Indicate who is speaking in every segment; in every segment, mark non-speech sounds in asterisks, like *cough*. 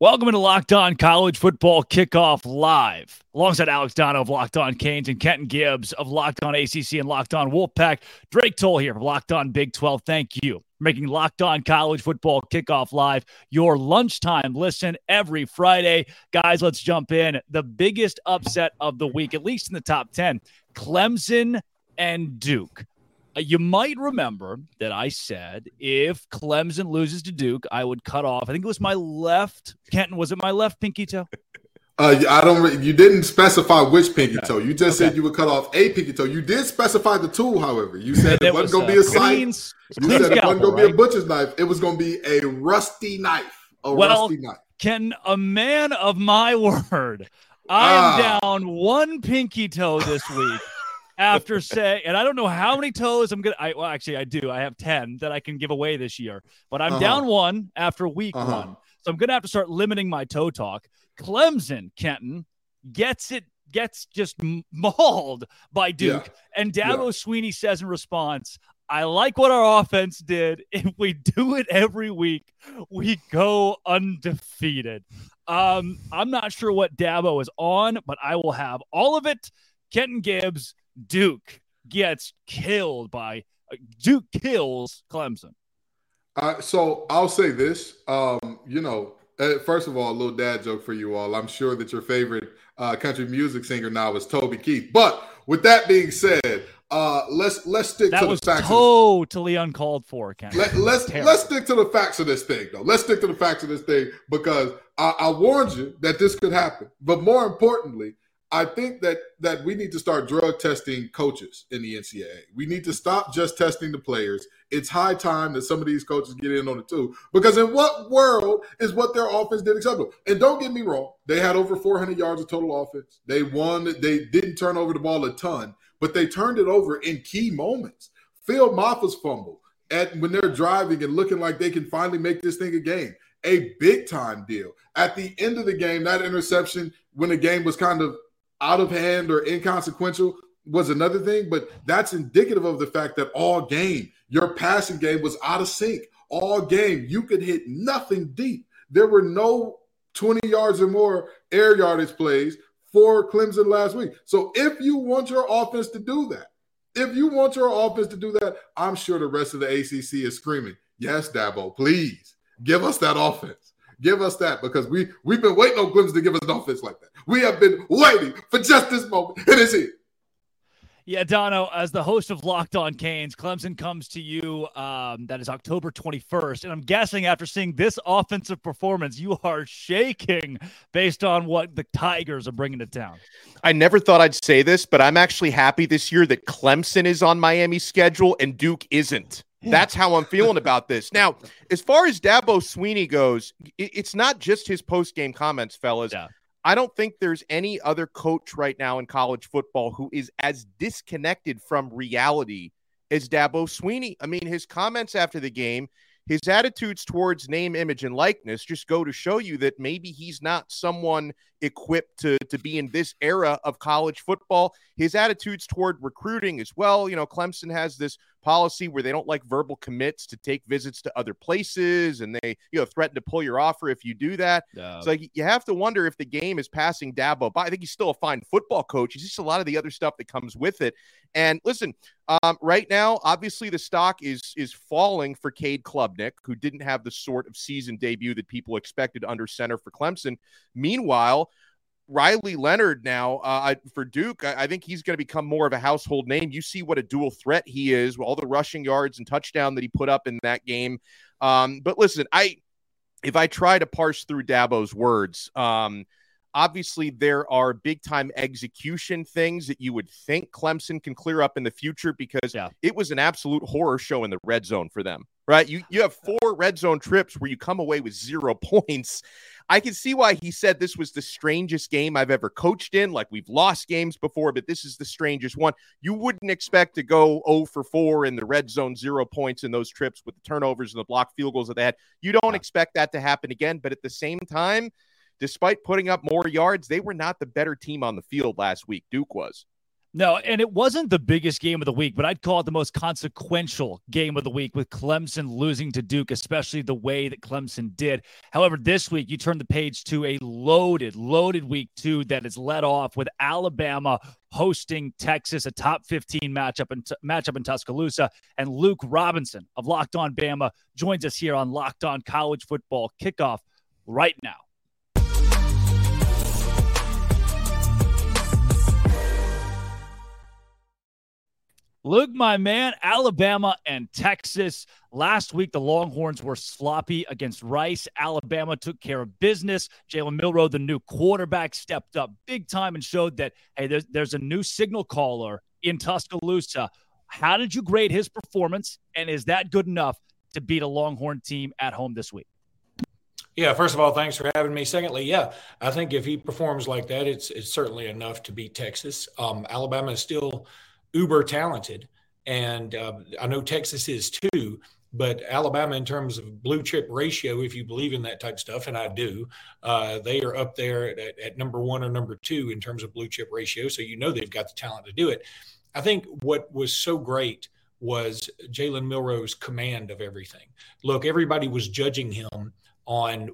Speaker 1: Welcome to Locked On College Football Kickoff Live. Alongside Alex Dono of Locked On Canes and Kenton Gibbs of Locked On ACC and Locked On Wolfpack. Drake Toll here from Locked On Big 12. Thank you for making Locked On College Football Kickoff Live your lunchtime listen every Friday. Guys, let's jump in. The biggest upset of the week, at least in the top 10, Clemson and Duke. Uh, you might remember that I said if Clemson loses to Duke, I would cut off. I think it was my left. Kenton, was it my left pinky toe?
Speaker 2: Uh, I don't. You didn't specify which pinky toe. You just okay. said you would cut off a pinky toe. You did specify the tool, however. You said *laughs* it, wasn't going to be a clean, you said it wasn't going to be a butcher's knife. It was going to be a rusty knife. A
Speaker 1: well,
Speaker 2: rusty knife.
Speaker 1: Can a man of my *laughs* word? I'm ah. down one pinky toe this week after say, and I don't know how many toes I'm gonna. I well, actually, I do. I have ten that I can give away this year, but I'm uh-huh. down one after week uh-huh. one, so I'm gonna have to start limiting my toe talk. Clemson, Kenton gets it, gets just mauled by Duke, yeah. and Dabo yeah. Swinney says in response, I like what our offense did. *laughs* If we do it every week, we go undefeated. Um, I'm not sure what Dabo is on, but I will have all of it. Kenton Gibbs, Duke gets killed by uh, Duke kills Clemson.
Speaker 2: Uh, so I'll say this. Um, you know, uh, first of all, a little dad joke for you all. I'm sure that your favorite uh, country music singer now is Toby Keith. But with that being said, uh, let's let's stick
Speaker 1: that
Speaker 2: to
Speaker 1: was
Speaker 2: the facts.
Speaker 1: Totally uncalled for, Ken.
Speaker 2: Let, us let's, let's stick to the facts of this thing, though. Let's stick to the facts of this thing because I, I warned you that this could happen. But more importantly, I think that that we need to start drug testing coaches in the NCAA. We need to stop just testing the players. It's high time that some of these coaches get in on it too. Because in what world is what their offense did acceptable? And don't get me wrong, they had over 400 yards of total offense. They won. They didn't turn over the ball a ton, but they turned it over in key moments. Phil Mafah's fumble at when they're driving and looking like they can finally make this thing a game. A big time deal. At the end of the game, that interception when the game was kind of out of hand or inconsequential was another thing, but that's indicative of the fact that all game, your passing game was out of sync. All game, you could hit nothing deep. There were no 20 yards or more air yardage plays for Clemson last week. So if you want your offense to do that, if you want your offense to do that, I'm sure the rest of the ACC is screaming, "Yes, Dabo, please give us that offense." Give us that because we we've been waiting on Clemson to give us an offense like that. We have been waiting for just this moment, and it's here.
Speaker 1: Yeah, Dono, as the host of Locked On Canes, Clemson comes to you. Um, that is October 21st. And I'm guessing after seeing this offensive performance, you are shaking based on what the Tigers are bringing to town.
Speaker 3: I never thought I'd say this, but I'm actually happy this year that Clemson is on Miami's schedule and Duke isn't. That's how I'm feeling about this. *laughs* Now, as far as Dabo Swinney goes, it's not just his post game comments, fellas. Yeah. I don't think there's any other coach right now in college football who is as disconnected from reality as Dabo Swinney. I mean, his comments after the game, his attitudes towards name, image, and likeness just go to show you that maybe he's not someone equipped to, to be in this era of college football. His attitudes toward recruiting as well. You know, Clemson has this policy where they don't like verbal commits to take visits to other places and they, you know, threaten to pull your offer if you do that. Yeah. So like, you have to wonder if the game is passing Dabo by. I think he's still a fine football coach. He's just a lot of the other stuff that comes with it. And listen, um, right now, obviously the stock is is falling for Cade Klubnik, who didn't have the sort of season debut that people expected under center for Clemson. Meanwhile, Riley Leonard now uh, for Duke, I, I think he's going to become more of a household name. You see what a dual threat he is, all the rushing yards and touchdown that he put up in that game. Um, but listen, I if I try to parse through Dabo's words, um, obviously there are big time execution things that you would think Clemson can clear up in the future because yeah. it was an absolute horror show in the red zone for them. Right? You you have four red zone trips where you come away with zero *laughs* points. I can see why he said this was the strangest game I've ever coached in. Like we've lost games before, but this is the strangest one. You wouldn't expect to go 0 for 4 in the red zone, zero points in those trips with the turnovers and the blocked field goals that they had. You don't yeah. expect that to happen again. But at the same time, despite putting up more yards, they were not the better team on the field last week. Duke was.
Speaker 1: No, and it wasn't the biggest game of the week, but I'd call it the most consequential game of the week with Clemson losing to Duke, especially the way that Clemson did. However, this week you turn the page to a loaded, loaded week two that is led off with Alabama hosting Texas, a top 15 matchup in, matchup in Tuscaloosa. And Luke Robinson of Locked On Bama joins us here on Locked On College Football Kickoff right now. Luke, my man, Alabama and Texas. Last week, the Longhorns were sloppy against Rice. Alabama took care of business. Jalen Milroe, the new quarterback, stepped up big time and showed that, hey, there's, there's a new signal caller in Tuscaloosa. How did you grade his performance? And is that good enough to beat a Longhorn team at home this week?
Speaker 4: Yeah, first of all, thanks for having me. Secondly, yeah, I think if he performs like that, it's it's certainly enough to beat Texas. Um, Alabama is still – uber talented. And uh, I know Texas is too, but Alabama, in terms of blue chip ratio, if you believe in that type stuff, and I do, uh, they are up there at, at, number one or number two in terms of blue chip ratio. So you know they've got the talent to do it. I think what was so great was Jalen Milroe's command of everything. Look, everybody was judging him on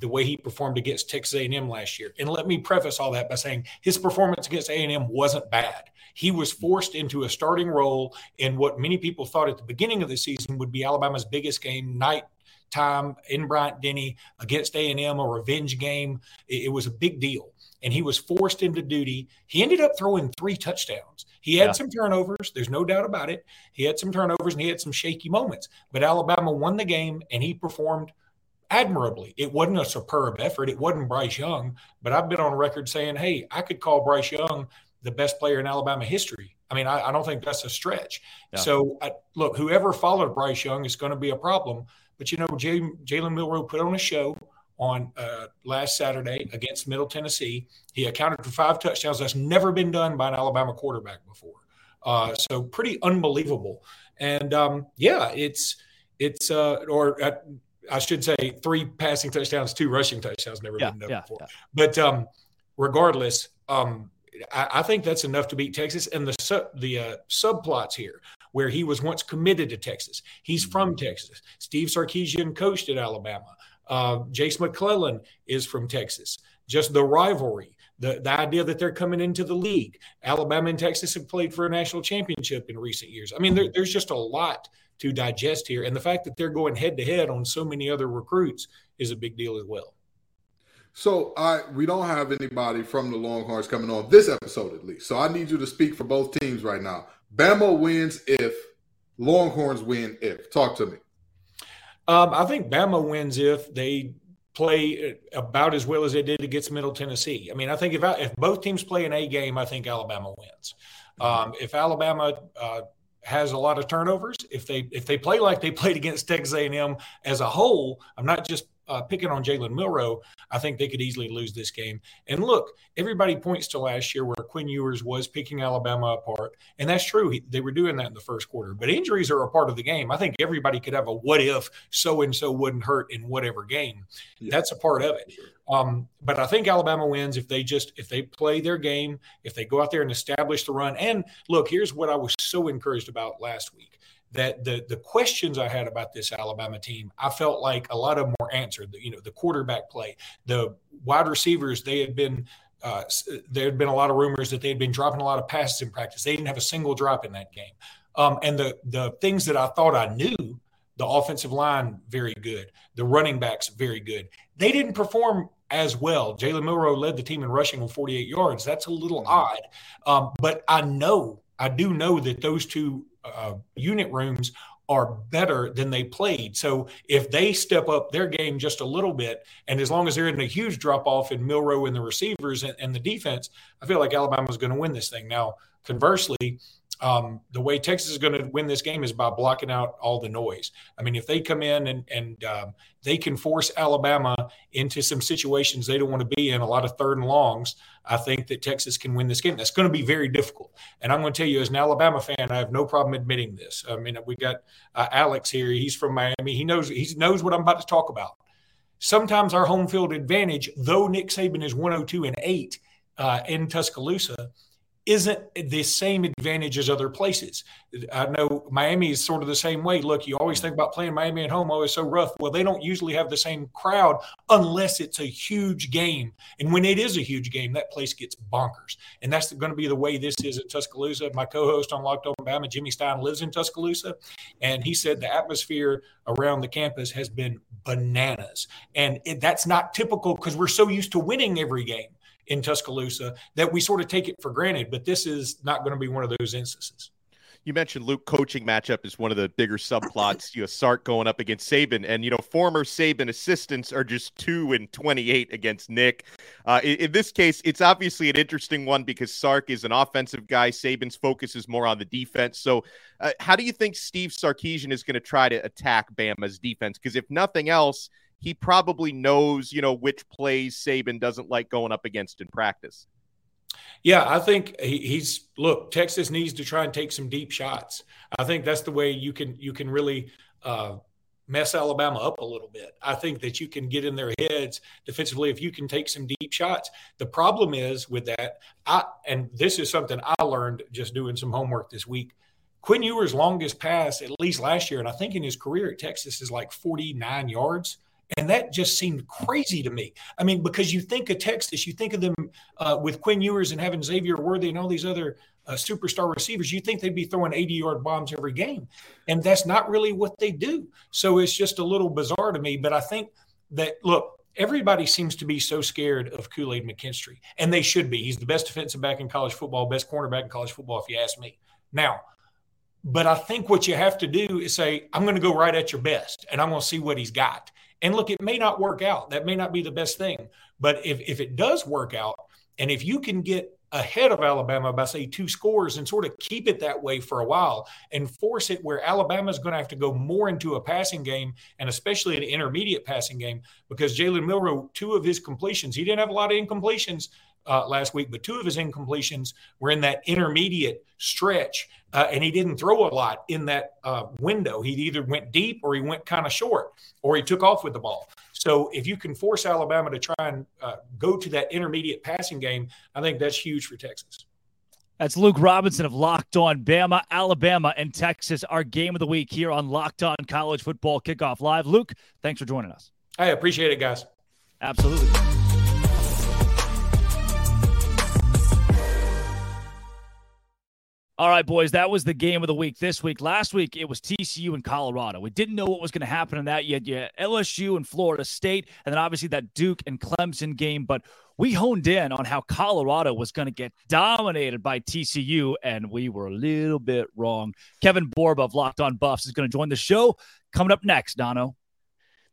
Speaker 4: the way he performed against Texas A&M last year. And let me preface all that by saying his performance against A&M wasn't bad. He was forced into a starting role in what many people thought at the beginning of the season would be Alabama's biggest game, night time in Bryant Denny against A&M, a revenge game. It, was a big deal. And he was forced into duty. He ended up throwing three touchdowns. He had yeah. some turnovers. There's no doubt about it. He had some turnovers and he had some shaky moments. But Alabama won the game and he performed admirably. It wasn't a superb effort. It wasn't Bryce Young, but I've been on record saying, hey, I could call Bryce Young the best player in Alabama history. I mean, I, I don't think that's a stretch. Yeah. So, I, look, whoever followed Bryce Young is going to be a problem. But, you know, Jalen Milroe put on a show on uh, last Saturday against Middle Tennessee. He accounted for five touchdowns. That's never been done by an Alabama quarterback before. Uh, so, pretty unbelievable. And um, yeah, it's, it's, uh, or uh, I should say, three passing touchdowns, two rushing touchdowns, never yeah, been done yeah, before. But um, regardless, um, I, I, think that's enough to beat Texas. And the su- the uh, subplots here, where he was once committed to Texas, he's from mm-hmm. Texas. Steve Sarkisian coached at Alabama. Uh, Jase McClellan is from Texas. Just the rivalry, the, the idea that they're coming into the league. Alabama and Texas have played for a national championship in recent years. I mean, there, there's just a lot to digest here. And the fact that they're going head to head on so many other recruits is a big deal as well.
Speaker 2: So I we don't have anybody from the Longhorns coming on this episode at least. So I need you to speak for both teams right now. Bama wins if Longhorns win if. Talk to me.
Speaker 4: Um, I think Bama wins if they play about as well as they did against Middle Tennessee. I mean, I think if if both teams play an A game, I think Alabama wins. Um, if Alabama uh, has a lot of turnovers, if they if they play like they played against Texas A&M as a whole, I'm not just uh, picking on Jalen Milroe, I think they could easily lose this game. And look, everybody points to last year where Quinn Ewers was picking Alabama apart, and that's true. He, they were doing that in the first quarter. But injuries are a part of the game. I think everybody could have a what if so and so wouldn't hurt in whatever game. Yeah. That's a part of it. Um, but I think Alabama wins if they just if they play their game, if they go out there and establish the run. And look, here's what I was so encouraged about last week that the the questions I had about this Alabama team, I felt like a lot of them were answered. You know, the quarterback play, the wide receivers, they had been uh, there had been a lot of rumors that they had been dropping a lot of passes in practice. They didn't have a single drop in that game. Um, and the the things that I thought I knew, the offensive line very good, the running backs very good. They didn't perform as well. Jalen Milroe led the team in rushing on 48 yards. That's a little mm-hmm. odd, um, but I know I do know that those two uh, unit rooms are better than they played. So if they step up their game just a little bit, and as long as they're in a huge drop off in Milroe and the receivers and, and the defense, I feel like Alabama's going to win this thing. Now, conversely, um, the way Texas is going to win this game is by blocking out all the noise. I mean, if they come in and, and um, they can force Alabama into some situations they don't want to be in, a lot of third and longs, I think that Texas can win this game. That's going to be very difficult. And I'm going to tell you, as an Alabama fan, I have no problem admitting this. I mean, we got uh, Alex here. He's from Miami. He knows he knows what I'm about to talk about. Sometimes our home field advantage, though Nick Saban is 102 and eight uh, in Tuscaloosa isn't the same advantage as other places. I know Miami is sort of the same way. Look, you always think about playing Miami at home. Oh, it's so rough. Well, they don't usually have the same crowd unless it's a huge game. And when it is a huge game, that place gets bonkers. And that's going to be the way this is at Tuscaloosa. My co-host on Locked On Bama, Jimmy Stein, lives in Tuscaloosa, and he said the atmosphere around the campus has been bananas. And it, that's not typical because we're so used to winning every game in Tuscaloosa that we sort of take it for granted. But this is not going to be one of those instances.
Speaker 3: You mentioned Luke coaching matchup is one of the bigger subplots. You know, Sark going up against Saban, and you know, former Saban assistants are just two and twenty-eight against Nick. Uh, in, in, this case, it's obviously an interesting one because Sark is an offensive guy. Saban's focus is more on the defense. So, uh, how do you think Steve Sarkisian is going to try to attack Bama's defense? Because if nothing else, he probably knows, you know, which plays Saban doesn't like going up against in practice.
Speaker 4: Yeah, I think he's look. Texas needs to try and take some deep shots. I think that's the way you can you can really uh, mess Alabama up a little bit. I think that you can get in their heads defensively if you can take some deep shots. The problem is with that, I and this is something I learned just doing some homework this week. Quinn Ewers' longest pass, at least last year, and I think in his career at Texas, is like 49 yards. And that just seemed crazy to me. I mean, because you think of Texas, you think of them uh, with Quinn Ewers and having Xavier Worthy and all these other uh, superstar receivers, you think they'd be throwing 80 yard bombs every game. And that's not really what they do. So it's just a little bizarre to me. But I think that, look, everybody seems to be so scared of Kool Aid McKinstry, and they should be. He's the best defensive back in college football, best cornerback in college football, if you ask me. Now, but I think what you have to do is say, I'm going to go right at your best, and I'm going to see what he's got. And look, it may not work out. That may not be the best thing. But if, if it does work out, and if you can get ahead of Alabama by, say, two scores and sort of keep it that way for a while and force it where Alabama is going to have to go more into a passing game and especially an intermediate passing game because Jalen Milroe, two of his completions, he didn't have a lot of incompletions uh, last week, but two of his incompletions were in that intermediate stretch, uh, and he didn't throw a lot in that uh, window. He either went deep or he went kind of short, or he took off with the ball. So if you can force Alabama to try and uh, go to that intermediate passing game, I think that's huge for Texas.
Speaker 1: That's Luke Robinson of Locked On Bama, Alabama, and Texas. Our game of the week here on Locked On College Football Kickoff Live. Luke, thanks for joining us.
Speaker 4: I appreciate it, guys.
Speaker 1: Absolutely. All right, boys, that was the game of the week this week. Last week, it was TCU and Colorado. We didn't know what was going to happen in that yet. Had LSU and Florida State, and then obviously that Duke and Clemson game. But we honed in on how Colorado was going to get dominated by TCU, and we were a little bit wrong. Kevin Borba of Locked On Buffs is going to join the show coming up next, Dono.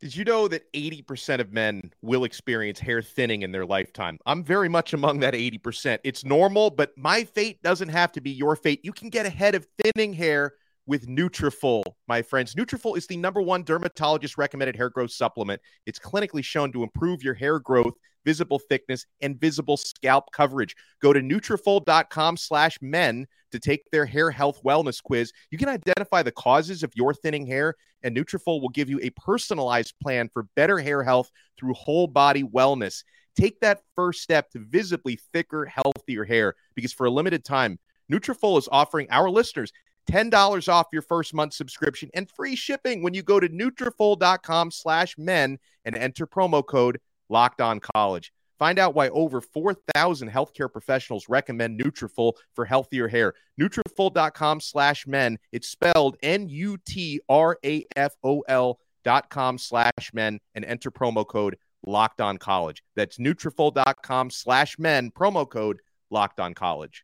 Speaker 3: Did you know that 80% of men will experience hair thinning in their lifetime? I'm very much among that 80%. It's normal, but my fate doesn't have to be your fate. You can get ahead of thinning hair with Nutrafol, my friends. Nutrafol is the number one dermatologist recommended hair growth supplement. It's clinically shown to improve your hair growth, visible thickness, and visible scalp coverage. Go to Nutrafol.com slash men to take their hair health wellness quiz. You can identify the causes of your thinning hair, and Nutrafol will give you a personalized plan for better hair health through whole body wellness. Take that first step to visibly thicker, healthier hair because for a limited time, Nutrafol is offering our listeners $10 off your first month subscription and free shipping when you go to Nutrafol.com slash men and enter promo code locked on college. Find out why over 4,000 healthcare professionals recommend Nutrafol for healthier hair. Nutrafol.com slash men. It's spelled N-U-T-R-A-F-O-L dot com slash men and enter promo code locked on college. That's Nutrafol.com slash men, promo code locked on college.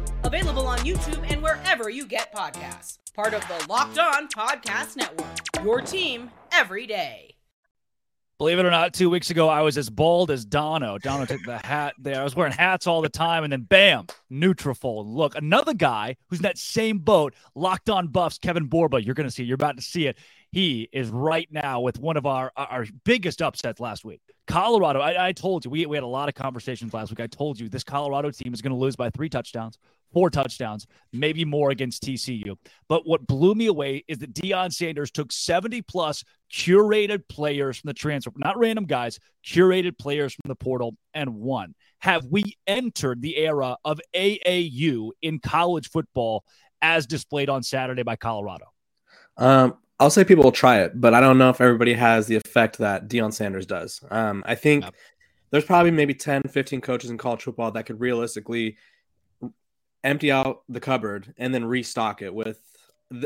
Speaker 5: Available on YouTube and wherever you get podcasts. Part of the Locked On Podcast Network. Your team every day.
Speaker 1: Believe it or not, two weeks ago I was as bald as Dono. Dono took the hat there. I was wearing hats all the time, and then bam, Nutrafol. Look, another guy who's in that same boat, locked on buffs, Kevin Borba. You're gonna see. You're about to see it. He is right now with one of our our biggest upsets last week. Colorado. I, I told you we we had a lot of conversations last week. I told you this Colorado team is going to lose by three touchdowns four touchdowns, maybe more against TCU. But what blew me away is that Deion Sanders took 70 plus curated players from the transfer, not random guys, curated players from the portal and won. Have we entered the era of AAU in college football as displayed on Saturday by Colorado?
Speaker 6: Um, I'll say people will try it, but I don't know if everybody has the effect that Deion Sanders does. Um, I think yep. there's probably maybe 10, 15 coaches in college football that could realistically – empty out the cupboard and then restock it with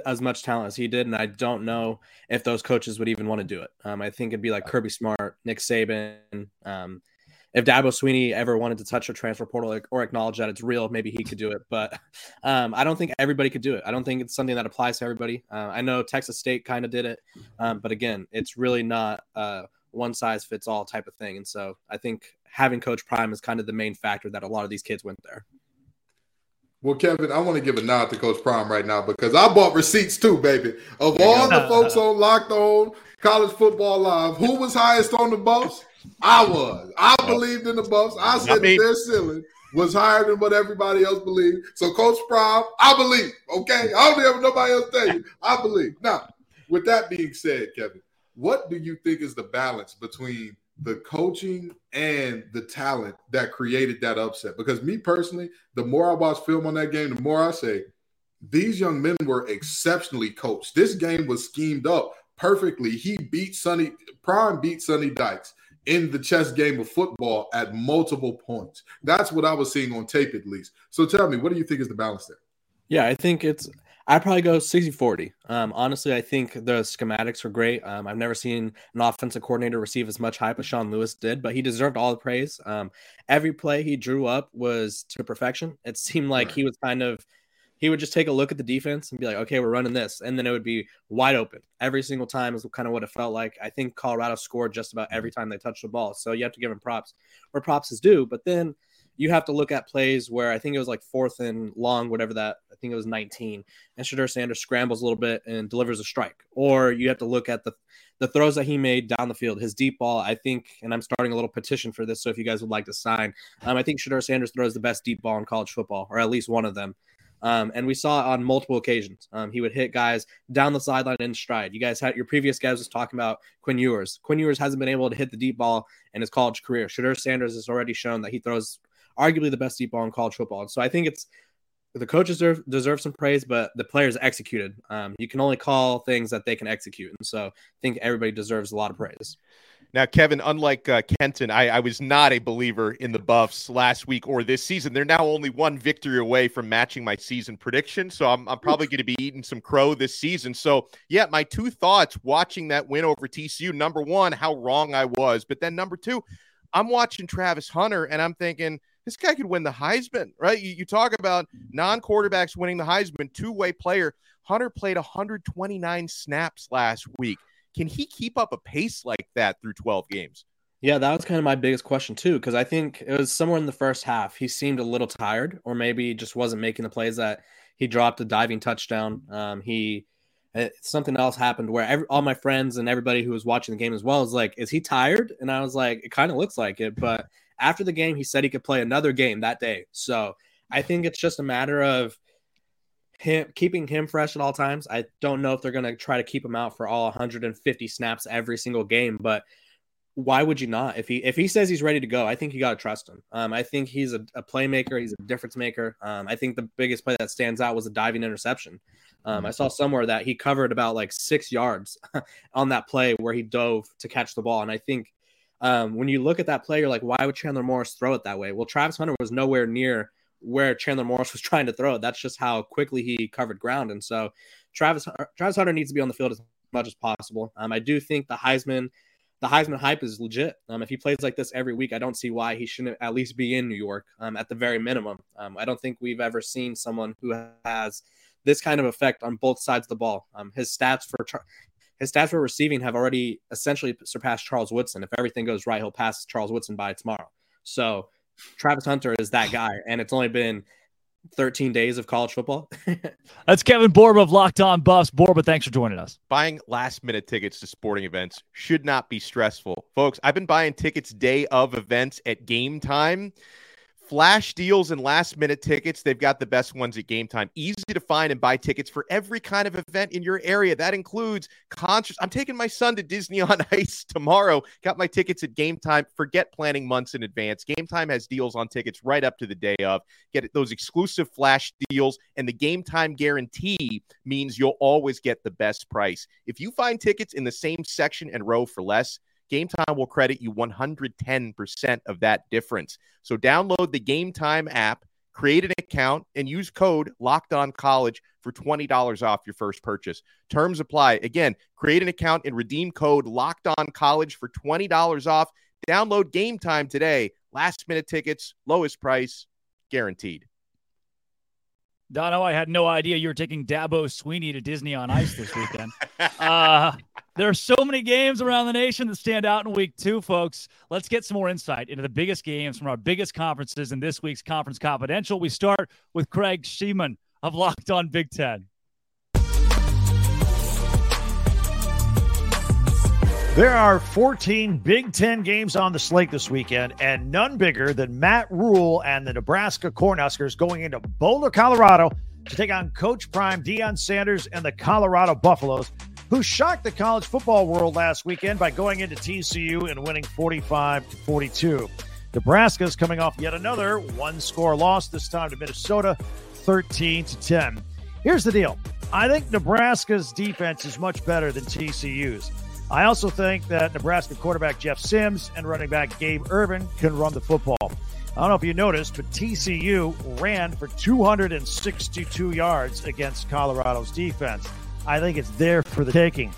Speaker 6: as much talent as he did. And I don't know if those coaches would even want to do it. Um, I think it'd be like Kirby Smart, Nick Saban. Um, if Dabo Swinney ever wanted to touch a transfer portal or acknowledge that it's real, maybe he could do it. But *laughs* um, I don't think everybody could do it. I don't think it's something that applies to everybody. Uh, I know Texas State kind of did it, um, but again, it's really not a one size fits all type of thing. And so I think having Coach Prime is kind of the main factor that a lot of these kids went there.
Speaker 2: Well, Kevin, I want to give a nod to Coach Prime right now because I bought receipts too, baby. Of all the folks on Locked On College Football Live, who was highest on the Buffs? I was. I believed in the Buffs. I said that their ceiling was higher than what everybody else believed. So, Coach Prime, I believe. Okay, I don't have nobody else tell you. I believe. Now, with that being said, Kevin, what do you think is the balance between the coaching and the talent that created that upset. Because me personally, the more I watch film on that game, the more I say these young men were exceptionally coached. This game was schemed up perfectly. He beat Sonny Prime beat Sonny Dykes in the chess game of football at multiple points. That's what I was seeing on tape at least. So tell me, what do you think is the balance there?
Speaker 6: Yeah, I think it's I'd probably go 60 40. Um, honestly, I think the schematics were great. Um, I've never seen an offensive coordinator receive as much hype as Sean Lewis did, but he deserved all the praise. Um, every play he drew up was to perfection. It seemed like right. he was kind of, he would just take a look at the defense and be like, okay, we're running this. And then it would be wide open every single time, is kind of what it felt like. I think Colorado scored just about every time they touched the ball. So you have to give him props where props is due. But then, you have to look at plays where I think it was like fourth and long, whatever that I think it was 19, and Shedeur Sanders scrambles a little bit and delivers a strike. Or you have to look at the the throws that he made down the field, his deep ball. I think, and I'm starting a little petition for this. So if you guys would like to sign, um, I think Shedeur Sanders throws the best deep ball in college football, or at least one of them. Um, and we saw it on multiple occasions. Um, he would hit guys down the sideline in stride. You guys had your previous guys was talking about Quinn Ewers. Quinn Ewers hasn't been able to hit the deep ball in his college career. Shedeur Sanders has already shown that he throws arguably the best deep ball in college football. And so I think it's the coaches deserve, deserve some praise, but the players executed. Um, you can only call things that they can execute. And so I think everybody deserves a lot of praise.
Speaker 3: Now, Kevin, unlike uh, Kenton, I, I, was not a believer in the Buffs last week or this season. They're now only one victory away from matching my season prediction. So I'm, I'm probably going to be eating some crow this season. So, yeah, my two thoughts watching that win over TCU number one, how wrong I was. But then number two, I'm watching Travis Hunter and I'm thinking, this guy could win the Heisman, right? You, you talk about non quarterbacks winning the Heisman, two way player. Hunter played 129 snaps last week. Can he keep up a pace like that through 12 games?
Speaker 6: Yeah, that was kind of my biggest question too, because I think it was somewhere in the first half he seemed a little tired, or maybe just wasn't making the plays that he dropped a diving touchdown. Um, he uh, something else happened where every, all my friends and everybody who was watching the game as well is like, "Is he tired?" And I was like, "It kind of looks like it," but after the game, he said he could play another game that day. So I think it's just a matter of him keeping him fresh at all times. I don't know if they're going to try to keep him out for all 150 snaps every single game, but why would you not? If he if he says he's ready to go, I think you got to trust him. Um, I think he's a, a, playmaker. He's a difference maker. Um, I think the biggest play that stands out was a diving interception. Um, I saw somewhere that he covered about like six yards *laughs* on that play where he dove to catch the ball, and I think um, when you look at that play, you're like, why would Chandler Morris throw it that way? Well, Travis Hunter was nowhere near where Chandler Morris was *laughs* trying to throw it. That's just how quickly he covered ground. And so Travis Travis Hunter needs to be on the field as much as possible. Um, I do think the Heisman the Heisman hype is legit. Um, if he plays like this every week, I don't see why he shouldn't at least be in New York um, at the very minimum. Um, I don't think we've ever seen someone who has this kind of effect on both sides of the ball. Um, his stats for his stats for receiving have already essentially surpassed Charles Woodson. If everything goes right, he'll pass Charles Woodson by tomorrow. So Travis Hunter is that guy, and it's only been 13 days of college football. *laughs*
Speaker 1: That's Kevin Borba of Locked On Buffs. Borba, thanks for joining us.
Speaker 3: Buying last minute tickets to sporting events should not be stressful. Folks, I've been buying tickets day of events at game time. Flash deals and last minute tickets. They've got the best ones at game time. Easy to find and buy tickets for every kind of event in your area. That includes concerts. I'm taking my son to Disney on *laughs* Ice tomorrow. Got my tickets at game time. Forget planning months in advance. Game time has deals on tickets right up to the day of. Get those exclusive flash deals, and the game time guarantee means you'll always get the best price. If you find tickets in the same section and row for less, Game Time will credit you 110% of that difference. So download the Game Time app, create an account, and use code Locked On College for $20 off your first purchase. Terms apply. Again, create an account and redeem code Locked On College for $20 off. Download Game Time today. Last minute tickets, lowest price, guaranteed.
Speaker 1: Dono, I had no idea you were taking Dabo Swinney to Disney on Ice this weekend. *laughs* uh, there are so many games around the nation that stand out in week two, folks. Let's get some more insight into the biggest games from our biggest conferences in this week's Conference Confidential. We start with Craig Shemon of Locked On Big Ten.
Speaker 7: There are 14 Big Ten games on the slate this weekend, and none bigger than Matt Rhule and the Nebraska Cornhuskers going into Boulder, Colorado to take on Coach Prime, Deion Sanders, and the Colorado Buffaloes, who shocked the college football world last weekend by going into TCU and winning 45 to 42. Nebraska is coming off yet another one score loss, this time to Minnesota, 13 to 10. Here's the deal I think Nebraska's defense is much better than TCU's. I also think that Nebraska quarterback Jeff Sims and running back Gabe Ervin can run the football. I don't know if you noticed, but TCU ran for 262 yards against Colorado's defense. I think it's there for the taking.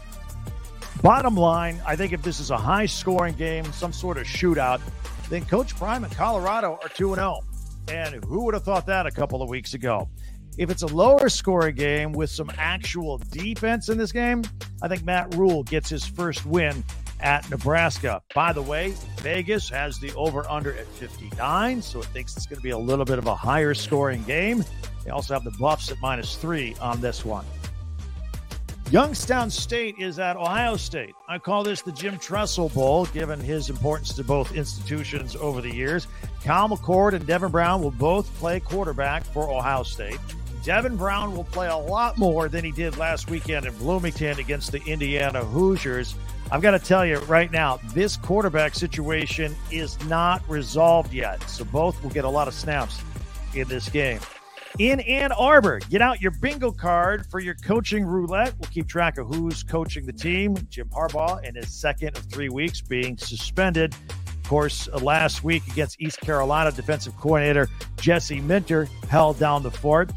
Speaker 7: Bottom line, I think if this is a high scoring game, some sort of shootout, then Coach Prime and Colorado are 2 0. And who would have thought that a couple of weeks ago? If it's a lower scoring game with some actual defense in this game, I think Matt Rhule gets his first win at Nebraska. By the way, Vegas has the over under at 59, so it thinks it's going to be a little bit of a higher scoring game. They also have the Buffs at minus three on this one. Youngstown State is at Ohio State. I call this the Jim Tressel Bowl, given his importance to both institutions over the years. Kyle McCord and Devin Brown will both play quarterback for Ohio State. Devin Brown will play a lot more than he did last weekend in Bloomington against the Indiana Hoosiers. I've got to tell you right now, this quarterback situation is not resolved yet. So both will get a lot of snaps in this game. In Ann Arbor, get out your bingo card for your coaching roulette. We'll keep track of who's coaching the team. Jim Harbaugh in his second of three weeks being suspended. Of course, uh, last week against East Carolina, defensive coordinator Jesse Minter held down the fort.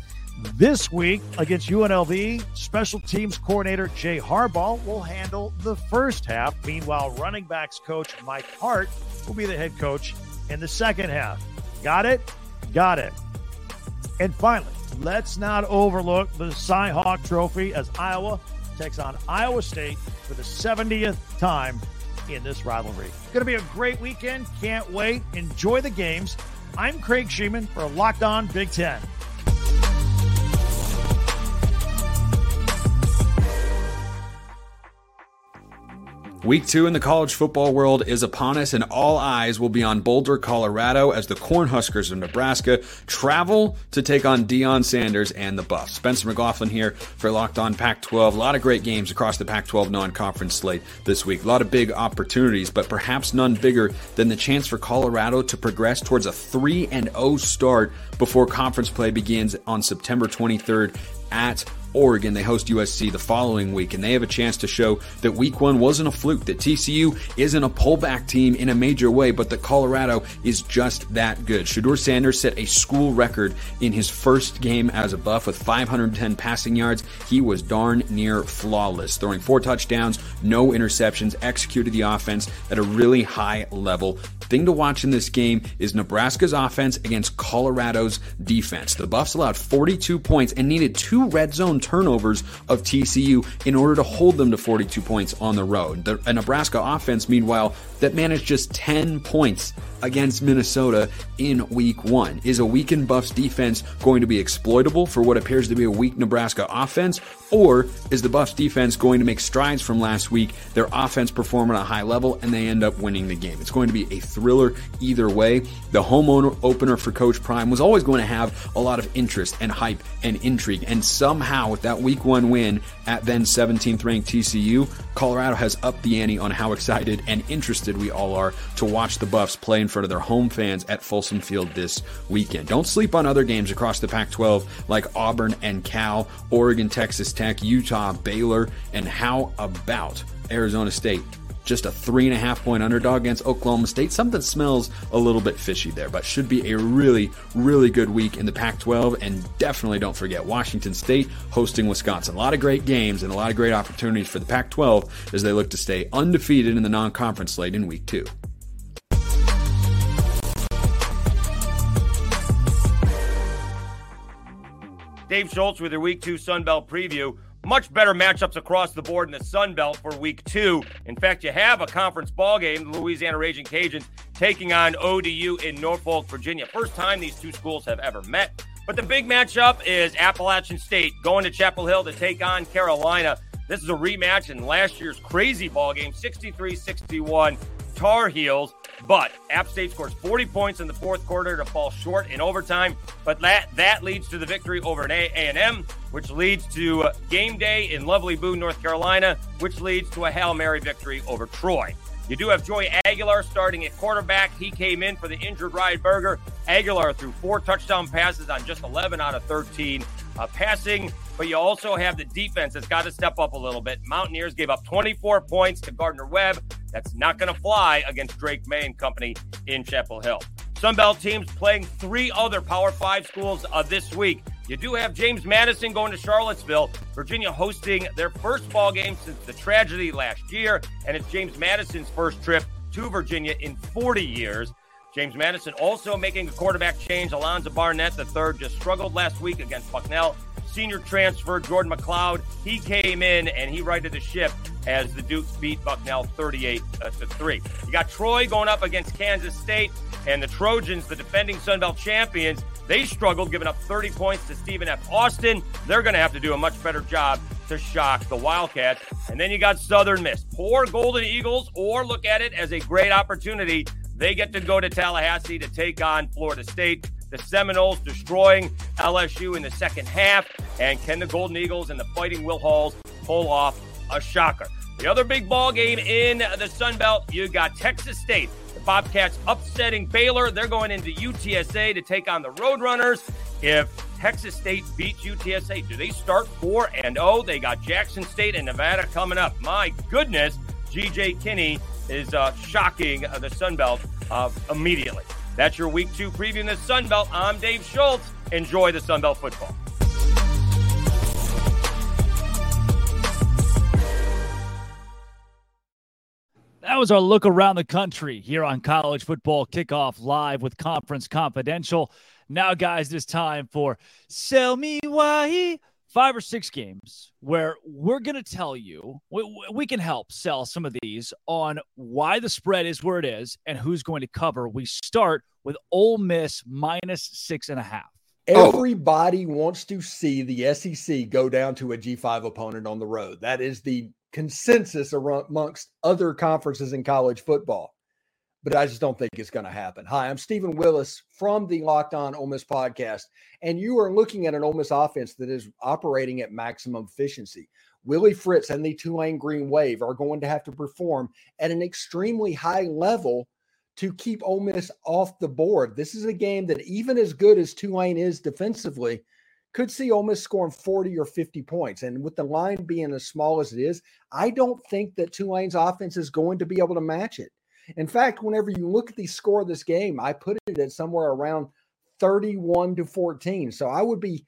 Speaker 7: This week against UNLV, special teams coordinator Jay Harbaugh will handle the first half. Meanwhile, running backs coach Mike Hart will be the head coach in the second half. Got it? Got it. And finally, let's not overlook the Cy Hawk Trophy as Iowa takes on Iowa State for the 70th time in this rivalry. It's Going to be a great weekend. Can't wait. Enjoy the games. I'm Craig Shemon for Locked On Big Ten.
Speaker 8: Week two in the college football world is upon us, and all eyes will be on Boulder, Colorado, as the Cornhuskers of Nebraska travel to take on Deion Sanders and the Buffs. Spencer McLaughlin here for Locked On Pac 12. A lot of great games across the Pac 12 non conference slate this week. A lot of big opportunities, but perhaps none bigger than the chance for Colorado to progress towards a 3 0 start before conference play begins on September 23rd at Oregon. They host USC the following week, and they have a chance to show that week one wasn't a fluke, that TCU isn't a pullback team in a major way, but that Colorado is just that good. Shedeur Sanders set a school record in his first game as a buff with 510 passing yards. He was darn near flawless, throwing four touchdowns, no interceptions, executed the offense at a really high level. Thing to watch in this game is Nebraska's offense against Colorado's defense. The Buffs allowed 42 points and needed two red zone some turnovers of TCU in order to hold them to 42 points on the road. The a Nebraska offense, meanwhile, that managed just 10 points against Minnesota in week one. Is a weakened Buffs defense going to be exploitable for what appears to be a weak Nebraska offense? Or is the Buffs defense going to make strides from last week, their offense perform at a high level, and they end up winning the game? It's going to be a thriller either way. The homeowner opener for Coach Prime was always going to have a lot of interest and hype and intrigue. And somehow, with that week one win at then 17th ranked TCU, Colorado has upped the ante on how excited and interested we all are to watch the Buffs play in front of their home fans at Folsom Field this weekend. Don't sleep on other games across the Pac 12 like Auburn and Cal, Oregon, Texas Tech, Utah, Baylor, and how about Arizona State? Just a three and a half point underdog against Oklahoma State. Something smells a little bit fishy there, but should be a really, really good week in the Pac 12. And definitely don't forget Washington State hosting Wisconsin. A lot of great games and a lot of great opportunities for the Pac 12 as they look to stay undefeated in the non conference slate in week two.
Speaker 9: Dave Schultz with your Week 2 Sun Belt preview. Much better matchups across the board in the Sun Belt for Week 2. In fact, you have a conference ball game, the Louisiana Raging Cajuns taking on ODU in Norfolk, Virginia. First time these two schools have ever met. But the big matchup is Appalachian State going to Chapel Hill to take on Carolina. This is a rematch in last year's crazy ball game, 63-61 Tar Heels. But App State scores 40 points in the fourth quarter to fall short in overtime. But that that leads to the victory over an A&M, which leads to game day in lovely Boone, North Carolina, which leads to a Hail Mary victory over Troy. You do have Joey Aguilar starting at quarterback. He came in for the injured Ryan Burger. Aguilar threw four touchdown passes on just 11 out of 13 uh, passing. But you also have the defense that's got to step up a little bit. Mountaineers gave up 24 points to Gardner Webb. That's not going to fly against Drake Maye and company in Chapel Hill. Sunbelt teams playing three other Power Five schools uh, this week. You do have James Madison going to Charlottesville, Virginia hosting their first ball game since the tragedy last year, and it's James Madison's first trip to Virginia in 40 years. James Madison also making a quarterback change. Alonzo Barnett III just struggled last week against Bucknell. Senior transfer Jordan McLeod, he came in and he righted the ship as the Dukes beat Bucknell 38 uh, to 3. You got Troy going up against Kansas State and the Trojans, the defending Sun Belt champions, they struggled, giving up 30 points to Stephen F. Austin. They're going to have to do a much better job to shock the Wildcats. And then you got Southern Miss. Poor Golden Eagles, or look at it as a great opportunity. They get to go to Tallahassee to take on Florida State. The Seminoles destroying LSU in the second half. And can the Golden Eagles and the Fighting Will Halls pull off a shocker? The other big ball game in the Sun Belt, you got Texas State the Bobcats upsetting Baylor. They're going into UTSA to take on the Roadrunners. If Texas State beats UTSA, do they start 4 and 0? They got Jackson State and Nevada coming up. My goodness, GJ Kinney is uh, shocking uh, the Sun Belt uh, immediately. That's your week two preview in the Sun Belt. I'm Dave Schultz. Enjoy the Sun Belt football.
Speaker 1: That was our look around the country here on College Football Kickoff Live with Conference Confidential. Now, guys, it's time for Sell Me Why. Five or six games where we're going to tell you, we, we can help sell some of these on why the spread is where it is and who's going to cover. We start with Ole Miss minus six and a half. Oh.
Speaker 10: Everybody wants to see the SEC go down to a G5 opponent on the road. That is the consensus amongst other conferences in college football. But I just don't think it's going to happen. Hi, I'm Stephen Willis from the Locked On Ole Miss podcast, and you are looking at an Ole Miss offense that is operating at maximum efficiency. Willie Fritz and the Tulane Green Wave are going to have to perform at an extremely high level to keep Ole Miss off the board. This is a game that, even as good as Tulane is defensively, could see Ole Miss scoring 40 or 50 points. And with the line being as small as it is, I don't think that Tulane's offense is going to be able to match it. In fact, whenever you look at the score of this game, I put it at somewhere around 31 to 14. So I would be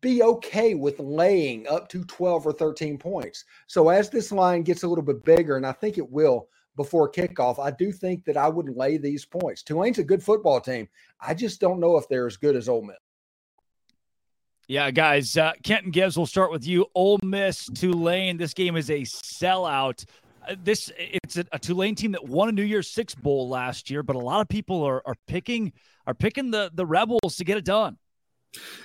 Speaker 10: be okay with laying up to 12 or 13 points. So as this line gets a little bit bigger, and I think it will before kickoff, I do think that I would lay these points. Tulane's a good football team. I just don't know if they're as good as Ole Miss.
Speaker 1: Yeah, guys. Uh, Kenton Gibbs, we'll start with you. Ole Miss, Tulane. This game is a sellout. Uh, this it's a, a, Tulane team that won a New Year's Six bowl last year, but a lot of people are are picking are picking the the Rebels to get it done.